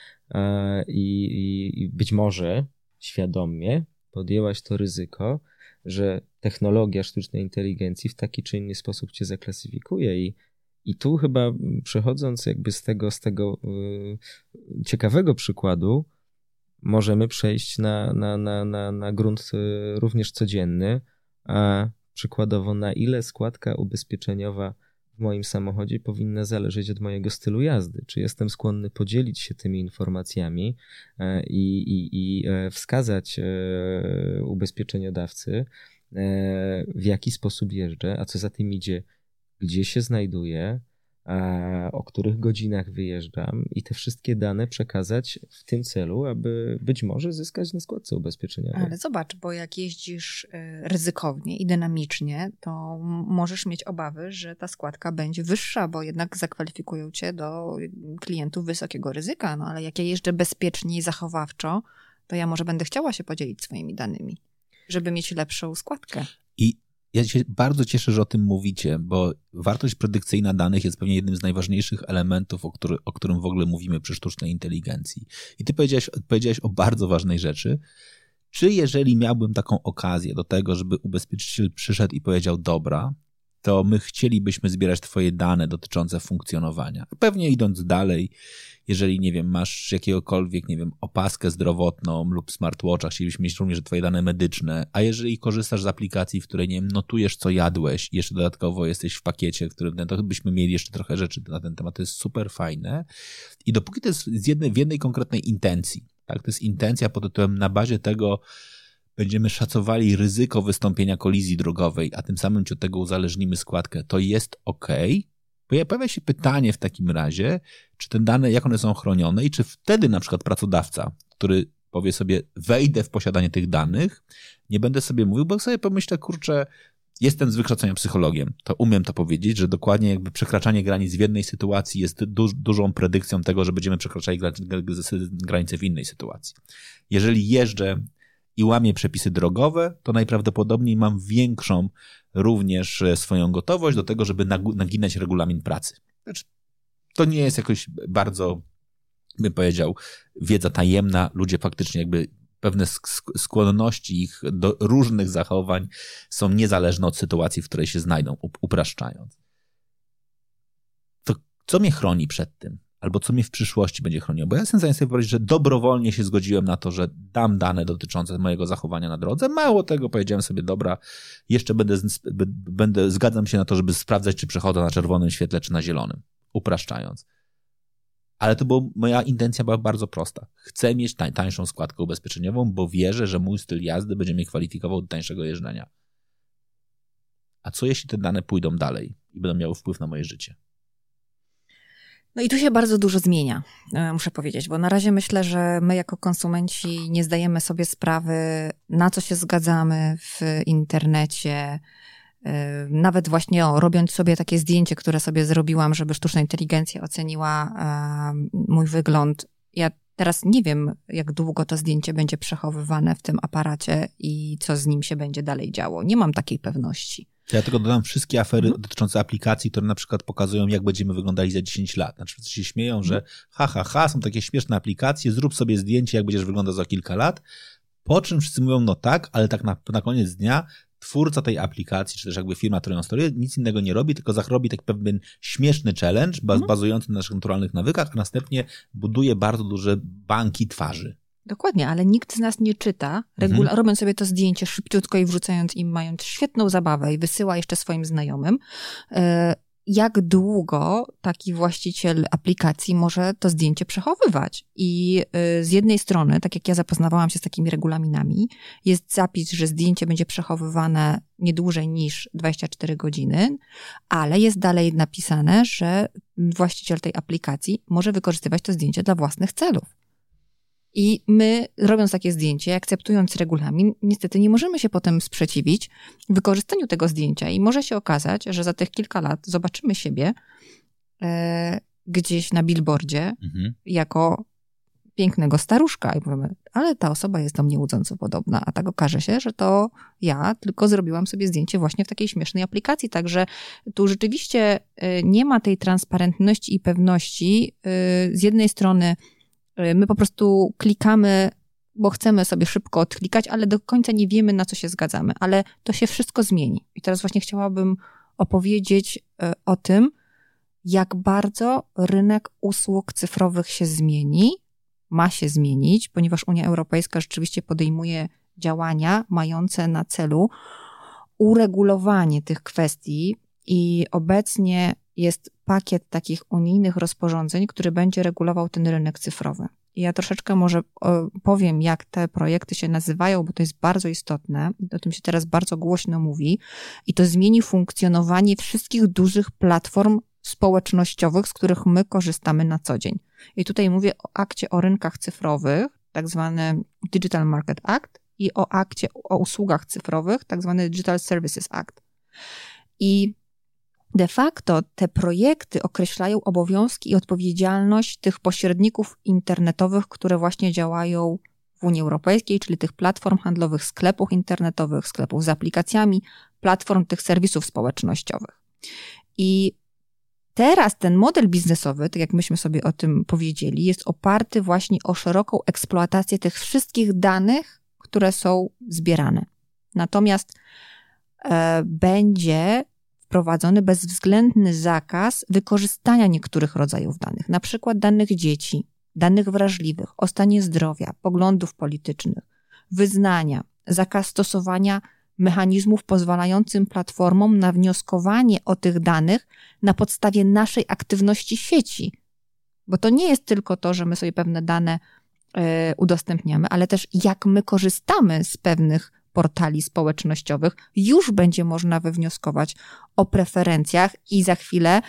i, i być może świadomie podjęłaś to ryzyko, że technologia sztucznej inteligencji w taki czy inny sposób cię zaklasyfikuje i i tu chyba przechodząc jakby z tego, z tego yy, ciekawego przykładu, możemy przejść na, na, na, na, na grunt y, również codzienny, a przykładowo na ile składka ubezpieczeniowa w moim samochodzie powinna zależeć od mojego stylu jazdy. Czy jestem skłonny podzielić się tymi informacjami e, i, i, i e, wskazać e, ubezpieczeniodawcy, w jaki sposób jeżdżę, a co za tym idzie, gdzie się znajduję, o których godzinach wyjeżdżam i te wszystkie dane przekazać w tym celu, aby być może zyskać na składce ubezpieczeniowej. Ale zobacz, bo jak jeździsz y, ryzykownie i dynamicznie, to możesz mieć obawy, że ta składka będzie wyższa, bo jednak zakwalifikują cię do klientów wysokiego ryzyka. No ale jak ja jeżdżę bezpiecznie i zachowawczo, to ja może będę chciała się podzielić swoimi danymi, żeby mieć lepszą składkę. I ja się bardzo cieszę, że o tym mówicie, bo wartość predykcyjna danych jest pewnie jednym z najważniejszych elementów, o, który, o którym w ogóle mówimy przy sztucznej inteligencji. I ty powiedziałeś, powiedziałeś o bardzo ważnej rzeczy. Czy jeżeli miałbym taką okazję do tego, żeby ubezpieczyciel przyszedł i powiedział: Dobra, to my chcielibyśmy zbierać Twoje dane dotyczące funkcjonowania. Pewnie idąc dalej, jeżeli, nie wiem, masz jakiegokolwiek, nie wiem, opaskę zdrowotną lub smartwatcha, chcielibyśmy mieć również Twoje dane medyczne, a jeżeli korzystasz z aplikacji, w której, nie wiem, notujesz, co jadłeś i jeszcze dodatkowo jesteś w pakiecie, w którym to byśmy mieli jeszcze trochę rzeczy na ten temat, to jest super fajne. I dopóki to jest z jednej, w jednej konkretnej intencji, tak, to jest intencja pod tytułem na bazie tego, będziemy szacowali ryzyko wystąpienia kolizji drogowej, a tym samym ci od tego uzależnimy składkę, to jest ok. Pojawia się pytanie w takim razie, czy te dane, jak one są chronione i czy wtedy na przykład pracodawca, który powie sobie, wejdę w posiadanie tych danych, nie będę sobie mówił, bo sobie pomyślę, kurczę, jestem z wykształcenia psychologiem, to umiem to powiedzieć, że dokładnie jakby przekraczanie granic w jednej sytuacji jest du dużą predykcją tego, że będziemy przekraczali granice w innej sytuacji. Jeżeli jeżdżę i łamię przepisy drogowe, to najprawdopodobniej mam większą również e, swoją gotowość do tego, żeby naginać regulamin pracy. Znaczy, to nie jest jakoś bardzo, bym powiedział, wiedza tajemna. Ludzie faktycznie jakby pewne skłonności ich do różnych zachowań są niezależne od sytuacji, w której się znajdą, upraszczając. To co mnie chroni przed tym? Albo co mnie w przyszłości będzie chroniło. Bo ja jestem w że dobrowolnie się zgodziłem na to, że dam dane dotyczące mojego zachowania na drodze. Mało tego, powiedziałem sobie, dobra, jeszcze będę, będę zgadzam się na to, żeby sprawdzać, czy przechodzę na czerwonym świetle, czy na zielonym, upraszczając. Ale to była moja intencja była bardzo prosta. Chcę mieć tań, tańszą składkę ubezpieczeniową, bo wierzę, że mój styl jazdy będzie mnie kwalifikował do tańszego jeżdżenia. A co jeśli te dane pójdą dalej i będą miały wpływ na moje życie? No i tu się bardzo dużo zmienia, e, muszę powiedzieć, bo na razie myślę, że my jako konsumenci nie zdajemy sobie sprawy, na co się zgadzamy w internecie. E, nawet właśnie o, robiąc sobie takie zdjęcie, które sobie zrobiłam, żeby sztuczna inteligencja oceniła e, mój wygląd. Ja teraz nie wiem, jak długo to zdjęcie będzie przechowywane w tym aparacie i co z nim się będzie dalej działo. Nie mam takiej pewności. Ja tylko dodam wszystkie afery mhm. dotyczące aplikacji, które na przykład pokazują, jak będziemy wyglądali za 10 lat. Znaczy, się śmieją, że mhm. ha, ha, ha, są takie śmieszne aplikacje, zrób sobie zdjęcie, jak będziesz wyglądał za kilka lat. Po czym wszyscy mówią, no tak, ale tak na, na koniec dnia twórca tej aplikacji, czy też jakby firma, która ją nic innego nie robi, tylko zrobi taki pewien śmieszny challenge, baz, mhm. bazujący na naszych naturalnych nawykach, a następnie buduje bardzo duże banki twarzy. Dokładnie, ale nikt z nas nie czyta, regula- mhm. robiąc sobie to zdjęcie szybciutko i wrzucając im, mając świetną zabawę i wysyła jeszcze swoim znajomym, e, jak długo taki właściciel aplikacji może to zdjęcie przechowywać. I e, z jednej strony, tak jak ja zapoznawałam się z takimi regulaminami, jest zapis, że zdjęcie będzie przechowywane nie dłużej niż 24 godziny, ale jest dalej napisane, że właściciel tej aplikacji może wykorzystywać to zdjęcie dla własnych celów. I my, robiąc takie zdjęcie, akceptując regulamin, niestety nie możemy się potem sprzeciwić wykorzystaniu tego zdjęcia. I może się okazać, że za tych kilka lat zobaczymy siebie e, gdzieś na billboardzie mhm. jako pięknego staruszka i powiemy, ale ta osoba jest do mnie łudząco podobna, a tak okaże się, że to ja tylko zrobiłam sobie zdjęcie właśnie w takiej śmiesznej aplikacji, także tu rzeczywiście e, nie ma tej transparentności i pewności. E, z jednej strony my po prostu klikamy, bo chcemy sobie szybko odklikać, ale do końca nie wiemy, na co się zgadzamy. Ale to się wszystko zmieni. I teraz właśnie chciałabym opowiedzieć y, o tym, jak bardzo rynek usług cyfrowych się zmieni, ma się zmienić, ponieważ Unia Europejska rzeczywiście podejmuje działania mające na celu uregulowanie tych kwestii i obecnie jest pakiet takich unijnych rozporządzeń, który będzie regulował ten rynek cyfrowy. I ja troszeczkę może powiem, jak te projekty się nazywają, bo to jest bardzo istotne. O tym się teraz bardzo głośno mówi. I to zmieni funkcjonowanie wszystkich dużych platform społecznościowych, z których my korzystamy na co dzień. I tutaj mówię o akcie o rynkach cyfrowych, tak zwany Digital Market Act, i o akcie o usługach cyfrowych, tak zwany Digital Services Act. I De facto te projekty określają obowiązki i odpowiedzialność tych pośredników internetowych, które właśnie działają w Unii Europejskiej, czyli tych platform handlowych, sklepów internetowych, sklepów z aplikacjami, platform tych serwisów społecznościowych. I teraz ten model biznesowy, tak jak myśmy sobie o tym powiedzieli, jest oparty właśnie o szeroką eksploatację tych wszystkich danych, które są zbierane. Natomiast e, będzie wprowadzony bezwzględny zakaz wykorzystania niektórych rodzajów danych, na przykład danych dzieci, danych wrażliwych, o stanie zdrowia, poglądów politycznych, wyznania, zakaz stosowania mechanizmów pozwalającym platformom na wnioskowanie o tych danych na podstawie naszej aktywności sieci. Bo to nie jest tylko to, że my sobie pewne dane y, udostępniamy, ale też jak my korzystamy z pewnych portali społecznościowych już będzie można wywnioskować o preferencjach i za chwilę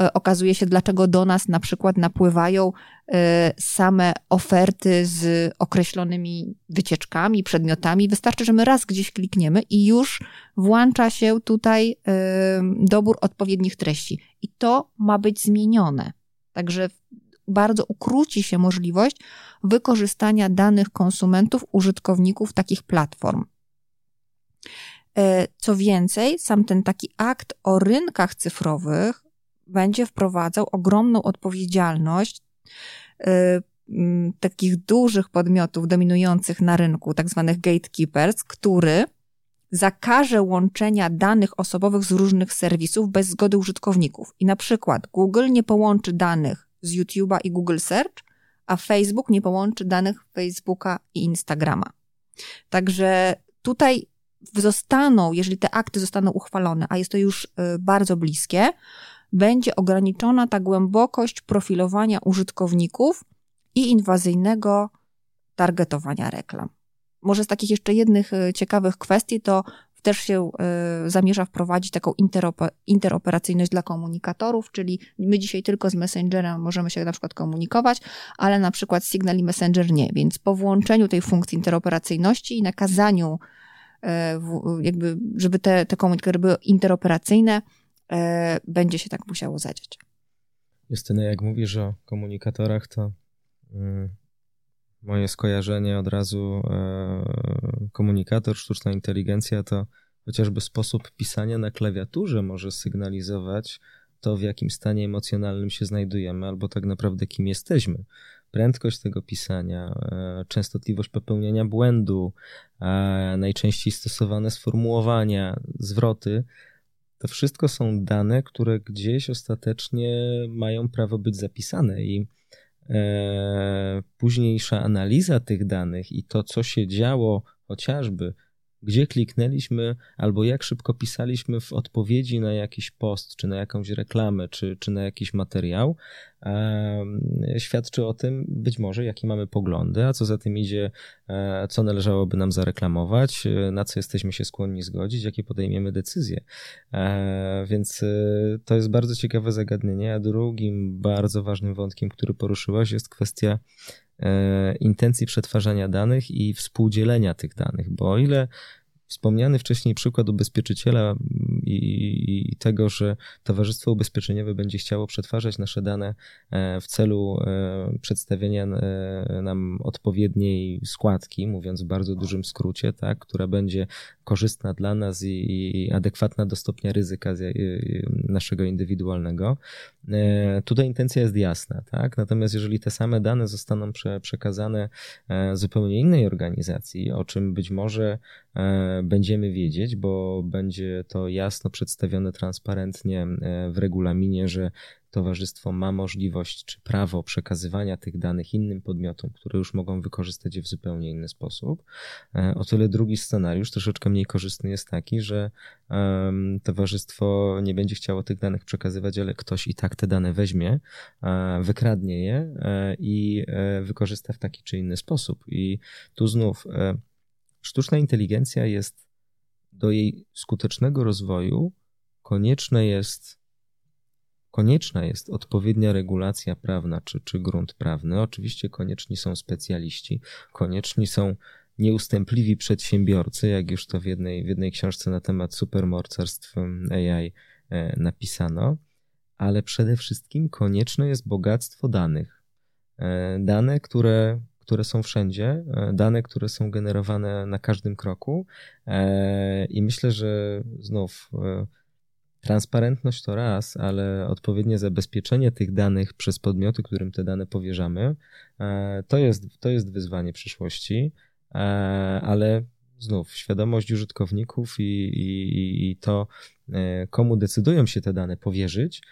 e, okazuje się, dlaczego do nas na przykład napływają e, same oferty z określonymi wycieczkami, przedmiotami. Wystarczy, że my raz gdzieś klikniemy i już włącza się tutaj e, dobór odpowiednich treści. I to ma być zmienione. Także bardzo ukróci się możliwość wykorzystania danych konsumentów, użytkowników takich platform. E, co więcej, sam ten taki akt o rynkach cyfrowych będzie wprowadzał ogromną odpowiedzialność e, takich dużych podmiotów dominujących na rynku, tak zwanych gatekeepers, który zakaże łączenia danych osobowych z różnych serwisów bez zgody użytkowników. I na przykład Google nie połączy danych z YouTube'a i Google Search, a Facebook nie połączy danych Facebooka i Instagrama. Także tutaj zostaną, jeżeli te akty zostaną uchwalone, a jest to już y, bardzo bliskie, będzie ograniczona ta głębokość profilowania użytkowników i inwazyjnego targetowania reklam. Może z takich jeszcze jednych y, ciekawych kwestii to też się y, zamierza wprowadzić taką interoperacyjność dla komunikatorów, czyli my dzisiaj tylko z Messengerem możemy się na przykład komunikować, ale na przykład Signal i Messenger nie. Więc po włączeniu tej funkcji interoperacyjności i nakazaniu, jakby, żeby te, te komunikatory były interoperacyjne, y, będzie się tak musiało zadziać. Justyna, jak mówisz o komunikatorach, to mm, moje skojarzenie od razu e, komunikator, sztuczna inteligencja to chociażby sposób pisania na klawiaturze może sygnalizować to, w jakim stanie emocjonalnym się znajdujemy, albo tak naprawdę kim jesteśmy. Prędkość tego pisania, e, częstotliwość popełniania błędu, e, najczęściej stosowane sformułowania, zwroty. To wszystko są dane, które gdzieś ostatecznie mają prawo być zapisane i E, późniejsza analiza tych danych i to, co się działo chociażby gdzie kliknęliśmy, albo jak szybko pisaliśmy w odpowiedzi na jakiś post, czy na jakąś reklamę, czy, czy na jakiś materiał, świadczy o tym być może, jakie mamy poglądy, a co za tym idzie, e, co należałoby nam zareklamować, e, na co jesteśmy się skłonni zgodzić, jakie podejmiemy decyzje. E, więc to jest bardzo ciekawe zagadnienie, a drugim bardzo ważnym wątkiem, który poruszyłaś, jest kwestia intencji przetwarzania danych i współdzielenia tych danych, bo o ile Wspomniany wcześniej przykład ubezpieczyciela i, tego, że Towarzystwo Ubezpieczeniowe będzie chciało przetwarzać nasze dane e, w celu e, przedstawienia e, nam odpowiedniej składki, mówiąc w bardzo dużym skrócie, tak, która będzie korzystna dla nas i, adekwatna do stopnia ryzyka naszego indywidualnego. Tutaj intencja jest jasna, tak? Natomiast jeżeli te same dane zostaną prze, przekazane zupełnie innej organizacji, o czym być może będziemy wiedzieć, bo będzie to jasno przedstawione transparentnie e, w regulaminie, że towarzystwo ma możliwość czy prawo przekazywania tych danych innym podmiotom, które już mogą wykorzystać je w zupełnie inny sposób. E, o tyle drugi scenariusz, troszeczkę mniej korzystny, jest taki, że towarzystwo nie będzie chciało tych danych przekazywać, ale ktoś i tak te dane weźmie, e, wykradnie je i wykorzysta w taki czy inny sposób. I tu znów Sztuczna inteligencja jest do jej skutecznego rozwoju konieczne jest konieczna jest odpowiednia regulacja prawna czy, czy grunt prawny. Oczywiście konieczni są specjaliści, konieczni są nieustępliwi przedsiębiorcy, jak już to w jednej, w jednej książce na temat supermocarstw AI e, napisano, ale przede wszystkim konieczne jest bogactwo danych. E, dane, które które są wszędzie, e, dane, które są generowane na każdym kroku. E, I myślę, że znów e, transparentność to raz, ale odpowiednie zabezpieczenie tych danych przez podmioty, którym te dane powierzamy, to jest, to jest wyzwanie przyszłości, ale znów świadomość użytkowników i, i, i to, komu decydują się te dane powierzyć,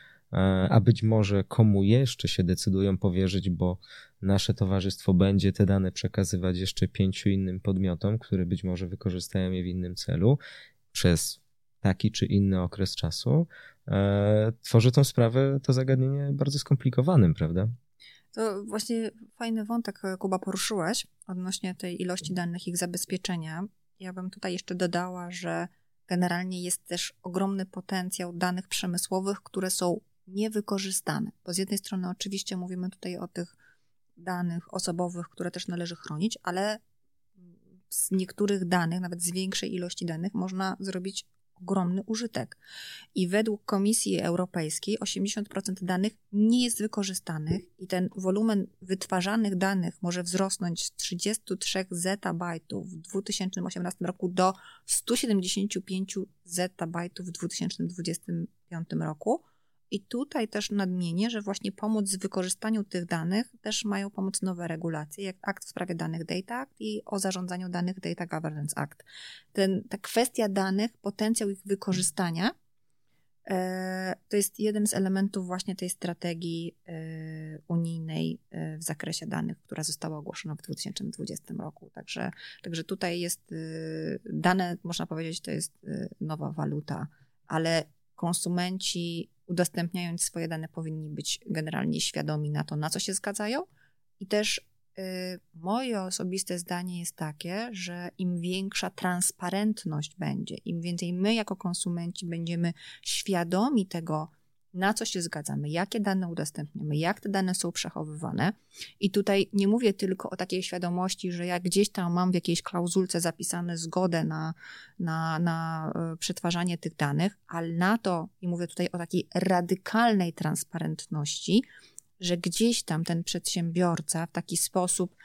a być może komu jeszcze się decydują powierzyć, bo nasze towarzystwo będzie te dane przekazywać jeszcze pięciu innym podmiotom, które być może wykorzystają je w innym celu przez taki czy inny okres czasu, e, tworzy tą sprawę, to zagadnienie bardzo skomplikowanym, prawda? To właśnie fajny wątek, Kuba, poruszyłeś odnośnie tej ilości danych, ich zabezpieczenia. Ja bym tutaj jeszcze dodała, że generalnie jest też ogromny potencjał danych przemysłowych, które są niewykorzystane. Bo z jednej strony oczywiście mówimy tutaj o tych danych osobowych, które też należy chronić, ale z niektórych danych, nawet z większej ilości danych, można zrobić ogromny użytek. I według Komisji Europejskiej 80% danych nie jest wykorzystanych i ten wolumen wytwarzanych danych może wzrosnąć z 33 zetabajtów w 2018 roku do 175 zetabajtów w 2025 roku. I tutaj też nadmienię, że właśnie pomóc w wykorzystaniu tych danych też mają pomóc nowe regulacje, jak akt w sprawie danych Data Act i o zarządzaniu danych Data Governance Act. Ten, ta kwestia danych, potencjał ich wykorzystania, e, to jest jeden z elementów właśnie tej strategii e, unijnej e, w zakresie danych, która została ogłoszona w 2020 roku. Także, także tutaj jest dane, można powiedzieć, to jest nowa waluta, ale konsumenci udostępniając swoje dane, powinni być generalnie świadomi na to, na co się zgadzają. I też moje osobiste zdanie jest takie, że im większa transparentność będzie, im więcej my jako konsumenci będziemy świadomi tego, na co się zgadzamy, jakie dane udostępniamy, jak te dane są przechowywane. I tutaj nie mówię tylko o takiej świadomości, że jak gdzieś tam mam w jakiejś klauzulce zapisane zgodę na, na, na e, przetwarzanie tych danych, ale na to, i mówię tutaj o takiej radykalnej transparentności, że gdzieś tam ten przedsiębiorca w taki sposób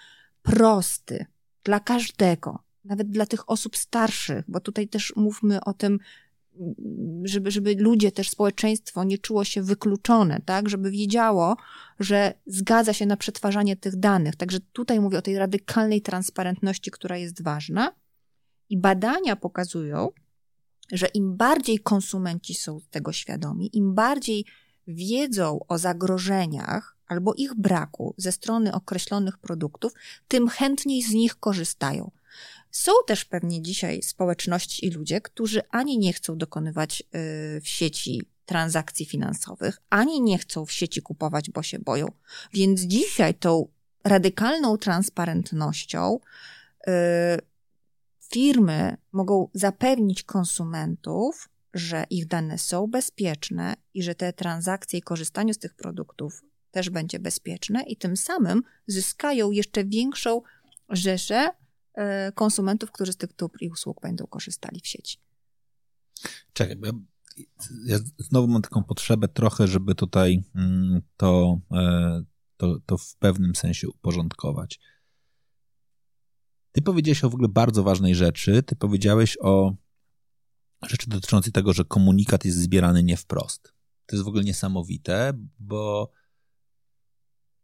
prosty dla każdego, nawet dla tych osób starszych, bo tutaj też mówmy o tym, żeby, żeby ludzie, też społeczeństwo nie czuło się wykluczone, tak, żeby wiedziało, że zgadza się na przetwarzanie tych danych. Także tutaj mówię o tej radykalnej transparentności, która jest ważna. I badania pokazują, że im bardziej konsumenci są tego świadomi, im bardziej wiedzą o zagrożeniach albo ich braku ze strony określonych produktów, tym chętniej z nich korzystają. Są też pewnie dzisiaj społeczności i ludzie, którzy ani nie chcą dokonywać y, w sieci transakcji finansowych, ani nie chcą w sieci kupować, bo się boją. Więc dzisiaj tą radykalną transparentnością y, firmy mogą zapewnić konsumentów, że ich dane są bezpieczne i że te transakcje i korzystanie z tych produktów też będzie bezpieczne i tym samym zyskają jeszcze większą rzeszę konsumentów, którzy z tych dóbr i usług będą korzystali w sieci. Czekaj, ja, ja znowu mam taką potrzebę trochę, żeby tutaj mm, to, e, to, to w pewnym sensie uporządkować. Ty powiedziałeś o w ogóle bardzo ważnej rzeczy. Ty powiedziałeś o rzeczy dotyczącej tego, że komunikat jest zbierany nie wprost. To jest w ogóle niesamowite, bo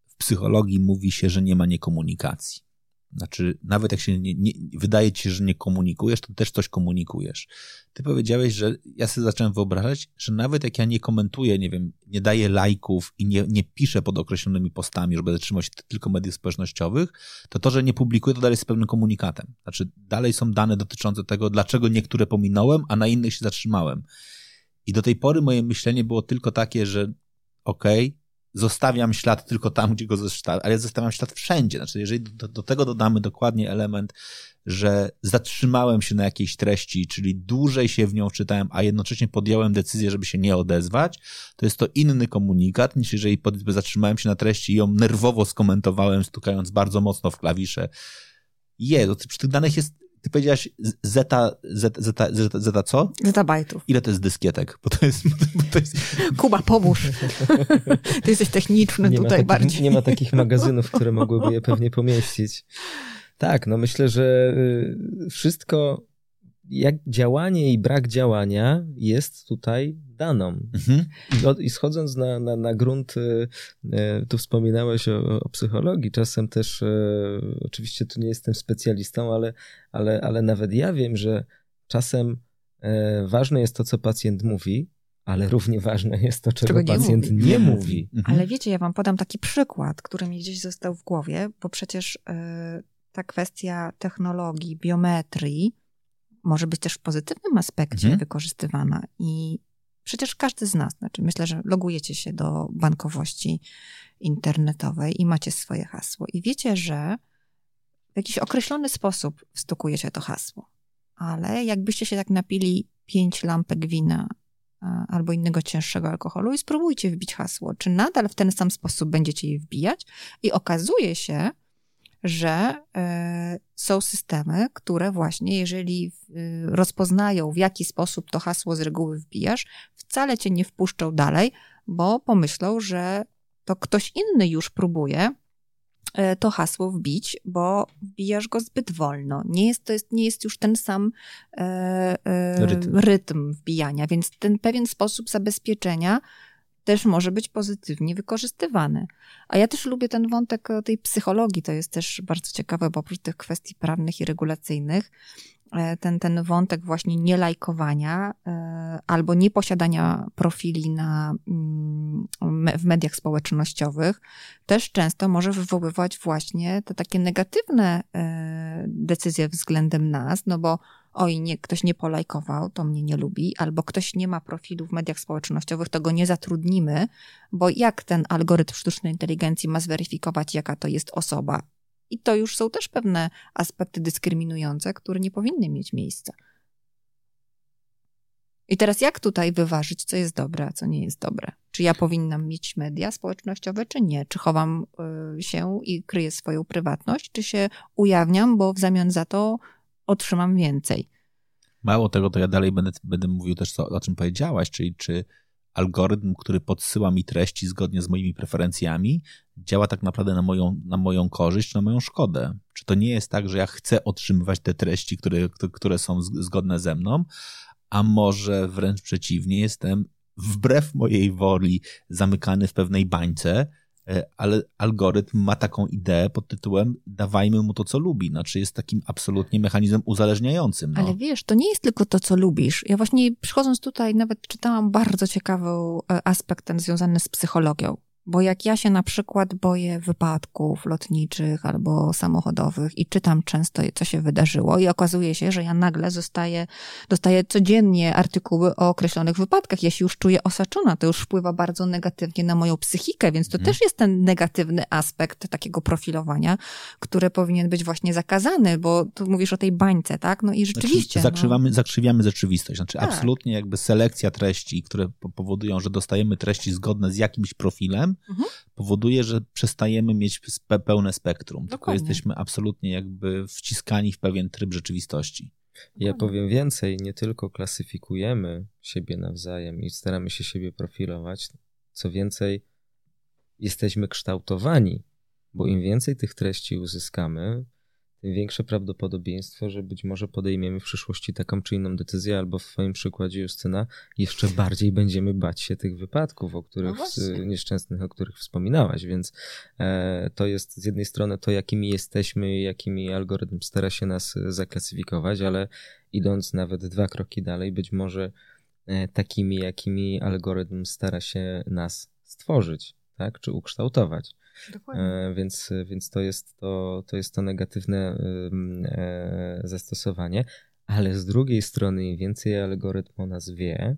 w psychologii mówi się, że nie ma niekomunikacji. Znaczy, nawet jak się nie, nie, wydaje ci się, że nie komunikujesz, to też coś komunikujesz. Ty powiedziałeś, że ja sobie zacząłem wyobrażać, że nawet jak ja nie komentuję, nie wiem, nie daję lajków i nie, nie piszę pod określonymi postami, że będę trzymał się tylko mediów społecznościowych, to to, że nie publikuję, to dalej jest pewnym komunikatem. Znaczy, dalej są dane dotyczące tego, dlaczego niektóre pominąłem, a na innych się zatrzymałem. I do tej pory moje myślenie było tylko takie, że okej, okay, zostawiam ślad tylko tam, gdzie go zostawiam, ale zostawiam ślad wszędzie. Znaczy, jeżeli do, do, tego dodamy dokładnie element, że zatrzymałem się na jakiejś treści, czyli dłużej się w nią czytałem, a jednocześnie podjąłem decyzję, żeby się nie odezwać, to jest to inny komunikat, niż jeżeli powiedzmy zatrzymałem się na treści i ją nerwowo skomentowałem, stukając bardzo mocno w klawisze. Je, przy tych danych jest ty powiedziałaś zeta, zeta, zeta, zeta, zeta co? Zetabajtów. Ile to jest dyskietek? Bo to jest... Bo to jest... Kuba, pomóż. Ty jesteś techniczny nie tutaj takich, bardziej. Nie ma takich magazynów, które mogłyby je pewnie pomieścić. Tak, no myślę, że y, wszystko, jak działanie i brak działania jest tutaj daną. Mhm. I, schodząc na, na, na grunt, y, y, tu wspominałeś o, o psychologii, czasem też, oczywiście tu nie jestem specjalistą, ale, ale, ale nawet ja wiem, że czasem ważne jest to, co pacjent mówi, ale równie ważne jest to, czego, czego nie pacjent mówi. nie mówi. Mhm. Ale wiecie, ja wam podam taki przykład, który mi gdzieś został w głowie, bo przecież ta kwestia technologii, biometrii może być też w pozytywnym aspekcie mhm. wykorzystywana i przecież każdy z nas, znaczy myślę, że logujecie się do bankowości internetowej i macie swoje hasło i wiecie, że w jakiś określony sposób wstukujecie to hasło. Ale jakbyście się tak napili pięć lampek wina albo innego cięższego alkoholu i spróbujcie wbić hasło, czy nadal w ten sam sposób będziecie je wbijać i okazuje się, że e, są systemy, które właśnie, jeżeli rozpoznają, w jaki sposób to hasło z reguły wbijasz, wcale cię nie wpuszczą dalej, bo pomyślą, że to ktoś inny już próbuje e, to hasło wbić, bo wbijasz go zbyt wolno. Nie jest, to jest, nie jest już ten sam e, e, rytm. rytm wbijania, więc ten pewien sposób zabezpieczenia też może być pozytywnie wykorzystywany. A ja też lubię ten wątek tej psychologii, to jest też bardzo ciekawe, bo oprócz tych kwestii prawnych i regulacyjnych, e, ten, ten wątek właśnie nielajkowania e, albo nieposiadania profili na, mm, w mediach społecznościowych też często może wywoływać właśnie te takie negatywne e, decyzje względem nas, no bo oj, nie, ktoś nie polajkował, to mnie nie lubi, albo ktoś nie ma profilu w mediach społecznościowych, to go nie zatrudnimy, bo jak ten algorytm sztucznej inteligencji ma zweryfikować, jaka to jest osoba? I to już są też pewne aspekty dyskryminujące, które nie powinny mieć miejsca. I teraz jak tutaj wyważyć, co jest dobre, a co nie jest dobre? Czy ja powinnam mieć media społecznościowe, czy nie? Czy chowam y, się i kryję swoją prywatność, czy się ujawniam, bo w zamian za to otrzymam więcej? Mało tego, to ja dalej będę, będę mówił też, co, o czym powiedziałaś, czyli czy algorytm, który podsyła mi treści zgodnie z moimi preferencjami, działa tak naprawdę na moją, na moją korzyść, na moją szkodę. Czy to nie jest tak, że ja chcę otrzymywać te treści, które, które są zgodne ze mną, a może wręcz przeciwnie, jestem wbrew mojej woli zamykany w pewnej bańce, ale algorytm ma taką ideę pod tytułem dawajmy mu to, co lubi. Znaczy jest takim absolutnie mechanizmem uzależniającym. No. Ale wiesz, to nie jest tylko to, co lubisz. Ja właśnie przychodząc tutaj nawet czytałam bardzo ciekawy e, aspekt ten związany z psychologią. Bo jak ja się na przykład boję wypadków lotniczych albo samochodowych i czytam często, co się wydarzyło, i okazuje się, że ja nagle zostaję, dostaję codziennie artykuły o określonych wypadkach. Ja się już czuję osaczona, to już wpływa bardzo negatywnie na moją psychikę, więc to mhm. też jest ten negatywny aspekt takiego profilowania, który powinien być właśnie zakazany, bo tu mówisz o tej bańce, tak? No i znaczy, rzeczywiście. Znaczy, zakrzywamy, no. zakrzywiamy rzeczywistość. Znaczy, tak. absolutnie jakby selekcja treści, które powodują, że dostajemy treści zgodne z jakimś profilem, mhm. powoduje, że przestajemy mieć pełne spektrum, Dokładnie. tylko jesteśmy absolutnie jakby wciskani w pewien tryb rzeczywistości. Ja powiem więcej, nie tylko klasyfikujemy siebie nawzajem i staramy się siebie profilować, co więcej, jesteśmy kształtowani, bo im więcej tych treści uzyskamy, tym większe prawdopodobieństwo, że być może podejmiemy w przyszłości taką czy inną decyzję, albo w Twoim przykładzie, Justyna, jeszcze bardziej będziemy bać się tych wypadków, o których no nieszczęsnych, o których wspominałaś. Więc e, to jest z jednej strony to, jakimi jesteśmy, jakimi algorytm stara się nas zaklasyfikować, ale idąc nawet dwa kroki dalej, być może e, takimi, jakimi algorytm stara się nas stworzyć, tak, czy ukształtować. E, więc, więc to jest to, to jest to negatywne e, zastosowanie. Ale z drugiej strony, im więcej algorytm o nas wie,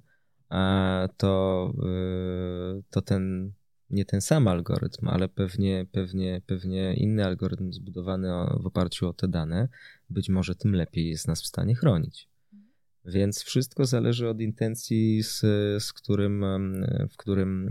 to, e, to ten nie ten sam algorytm, ale pewnie, pewnie, pewnie inny algorytm zbudowany w oparciu o te dane, być może tym lepiej jest nas w stanie chronić. Więc wszystko zależy od intencji, z, z, którym, w którym,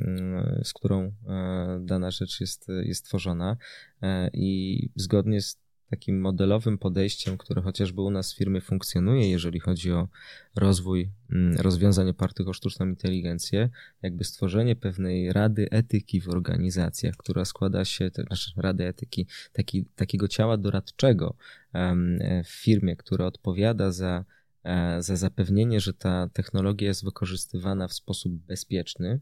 z którą e, dana rzecz jest, jest tworzona. E, I zgodnie z takim modelowym podejściem, które chociażby u nas w firmie funkcjonuje, jeżeli chodzi o rozwój rozwiązań opartych o sztuczną inteligencję, jakby stworzenie pewnej rady etyki w organizacjach, która składa się, to znaczy rady etyki, taki, takiego ciała doradczego w firmie, które odpowiada za za zapewnienie, że ta technologia jest wykorzystywana w sposób bezpieczny,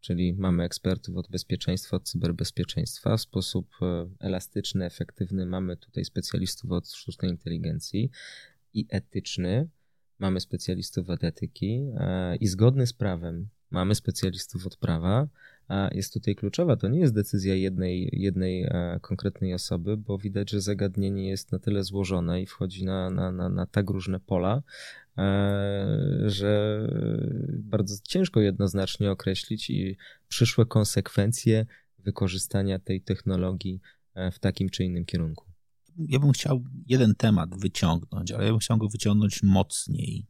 czyli mamy ekspertów od bezpieczeństwa, od cyberbezpieczeństwa, w sposób e, elastyczny, efektywny mamy tutaj specjalistów od sztucznej inteligencji i etyczny, mamy specjalistów od etyki e, i zgodny z prawem mamy specjalistów od prawa, jest tutaj kluczowa. To nie jest decyzja jednej, jednej e, konkretnej osoby, bo widać, że zagadnienie jest na tyle złożone i wchodzi na, na, na, na tak różne pola, e, że bardzo ciężko jednoznacznie określić i przyszłe konsekwencje wykorzystania tej technologii e, w takim czy innym kierunku. Ja bym chciał jeden temat wyciągnąć, ale ja bym chciał go wyciągnąć mocniej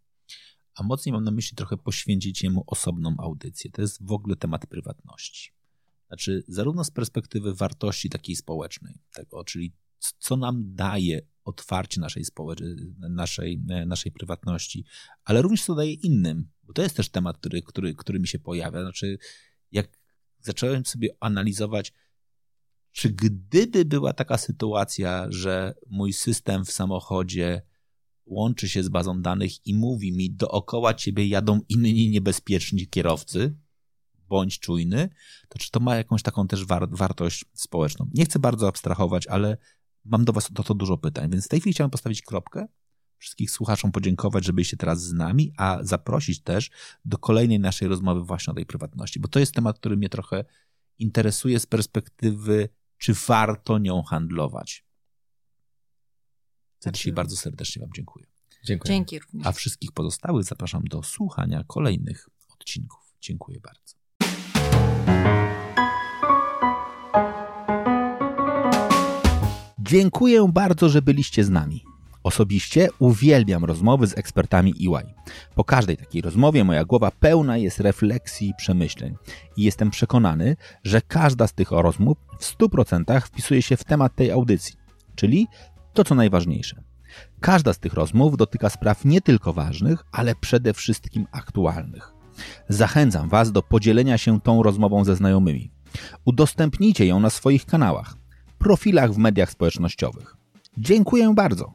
a mocniej mam na myśli trochę poświęcić jemu osobną audycję. To jest w ogóle temat prywatności. Znaczy, zarówno z perspektywy wartości takiej społecznej, tego, czyli co nam daje otwarcie naszej, naszej, naszej prywatności, ale również co daje innym, bo to jest też temat, który, który, który mi się pojawia. Znaczy, jak zacząłem sobie analizować, czy gdyby była taka sytuacja, że mój system w samochodzie łączy się z bazą danych i mówi mi, dookoła ciebie jadą inni niebezpieczni kierowcy, bądź czujny, to czy to ma jakąś taką też war wartość społeczną? Nie chcę bardzo abstrahować, ale mam do was o to dużo pytań, więc w tej chwili chciałem postawić kropkę, wszystkich słuchaczom podziękować, że byliście teraz z nami, a zaprosić też do kolejnej naszej rozmowy właśnie o tej prywatności, bo to jest temat, który mnie trochę interesuje z perspektywy, czy warto nią handlować. Za dzisiaj bardzo serdecznie Wam dziękuję. Dziękuję. Dzięki również. A wszystkich pozostałych zapraszam do słuchania kolejnych odcinków. Dziękuję bardzo. Dziękuję bardzo, że byliście z nami. Osobiście uwielbiam rozmowy z ekspertami EY. Po każdej takiej rozmowie moja głowa pełna jest refleksji i przemyśleń i jestem przekonany, że każda z tych rozmów w 100% wpisuje się w temat tej audycji, czyli to co najważniejsze. Każda z tych rozmów dotyka spraw nie tylko ważnych, ale przede wszystkim aktualnych. Zachęcam Was do podzielenia się tą rozmową ze znajomymi. Udostępnijcie ją na swoich kanałach, profilach w mediach społecznościowych. Dziękuję bardzo.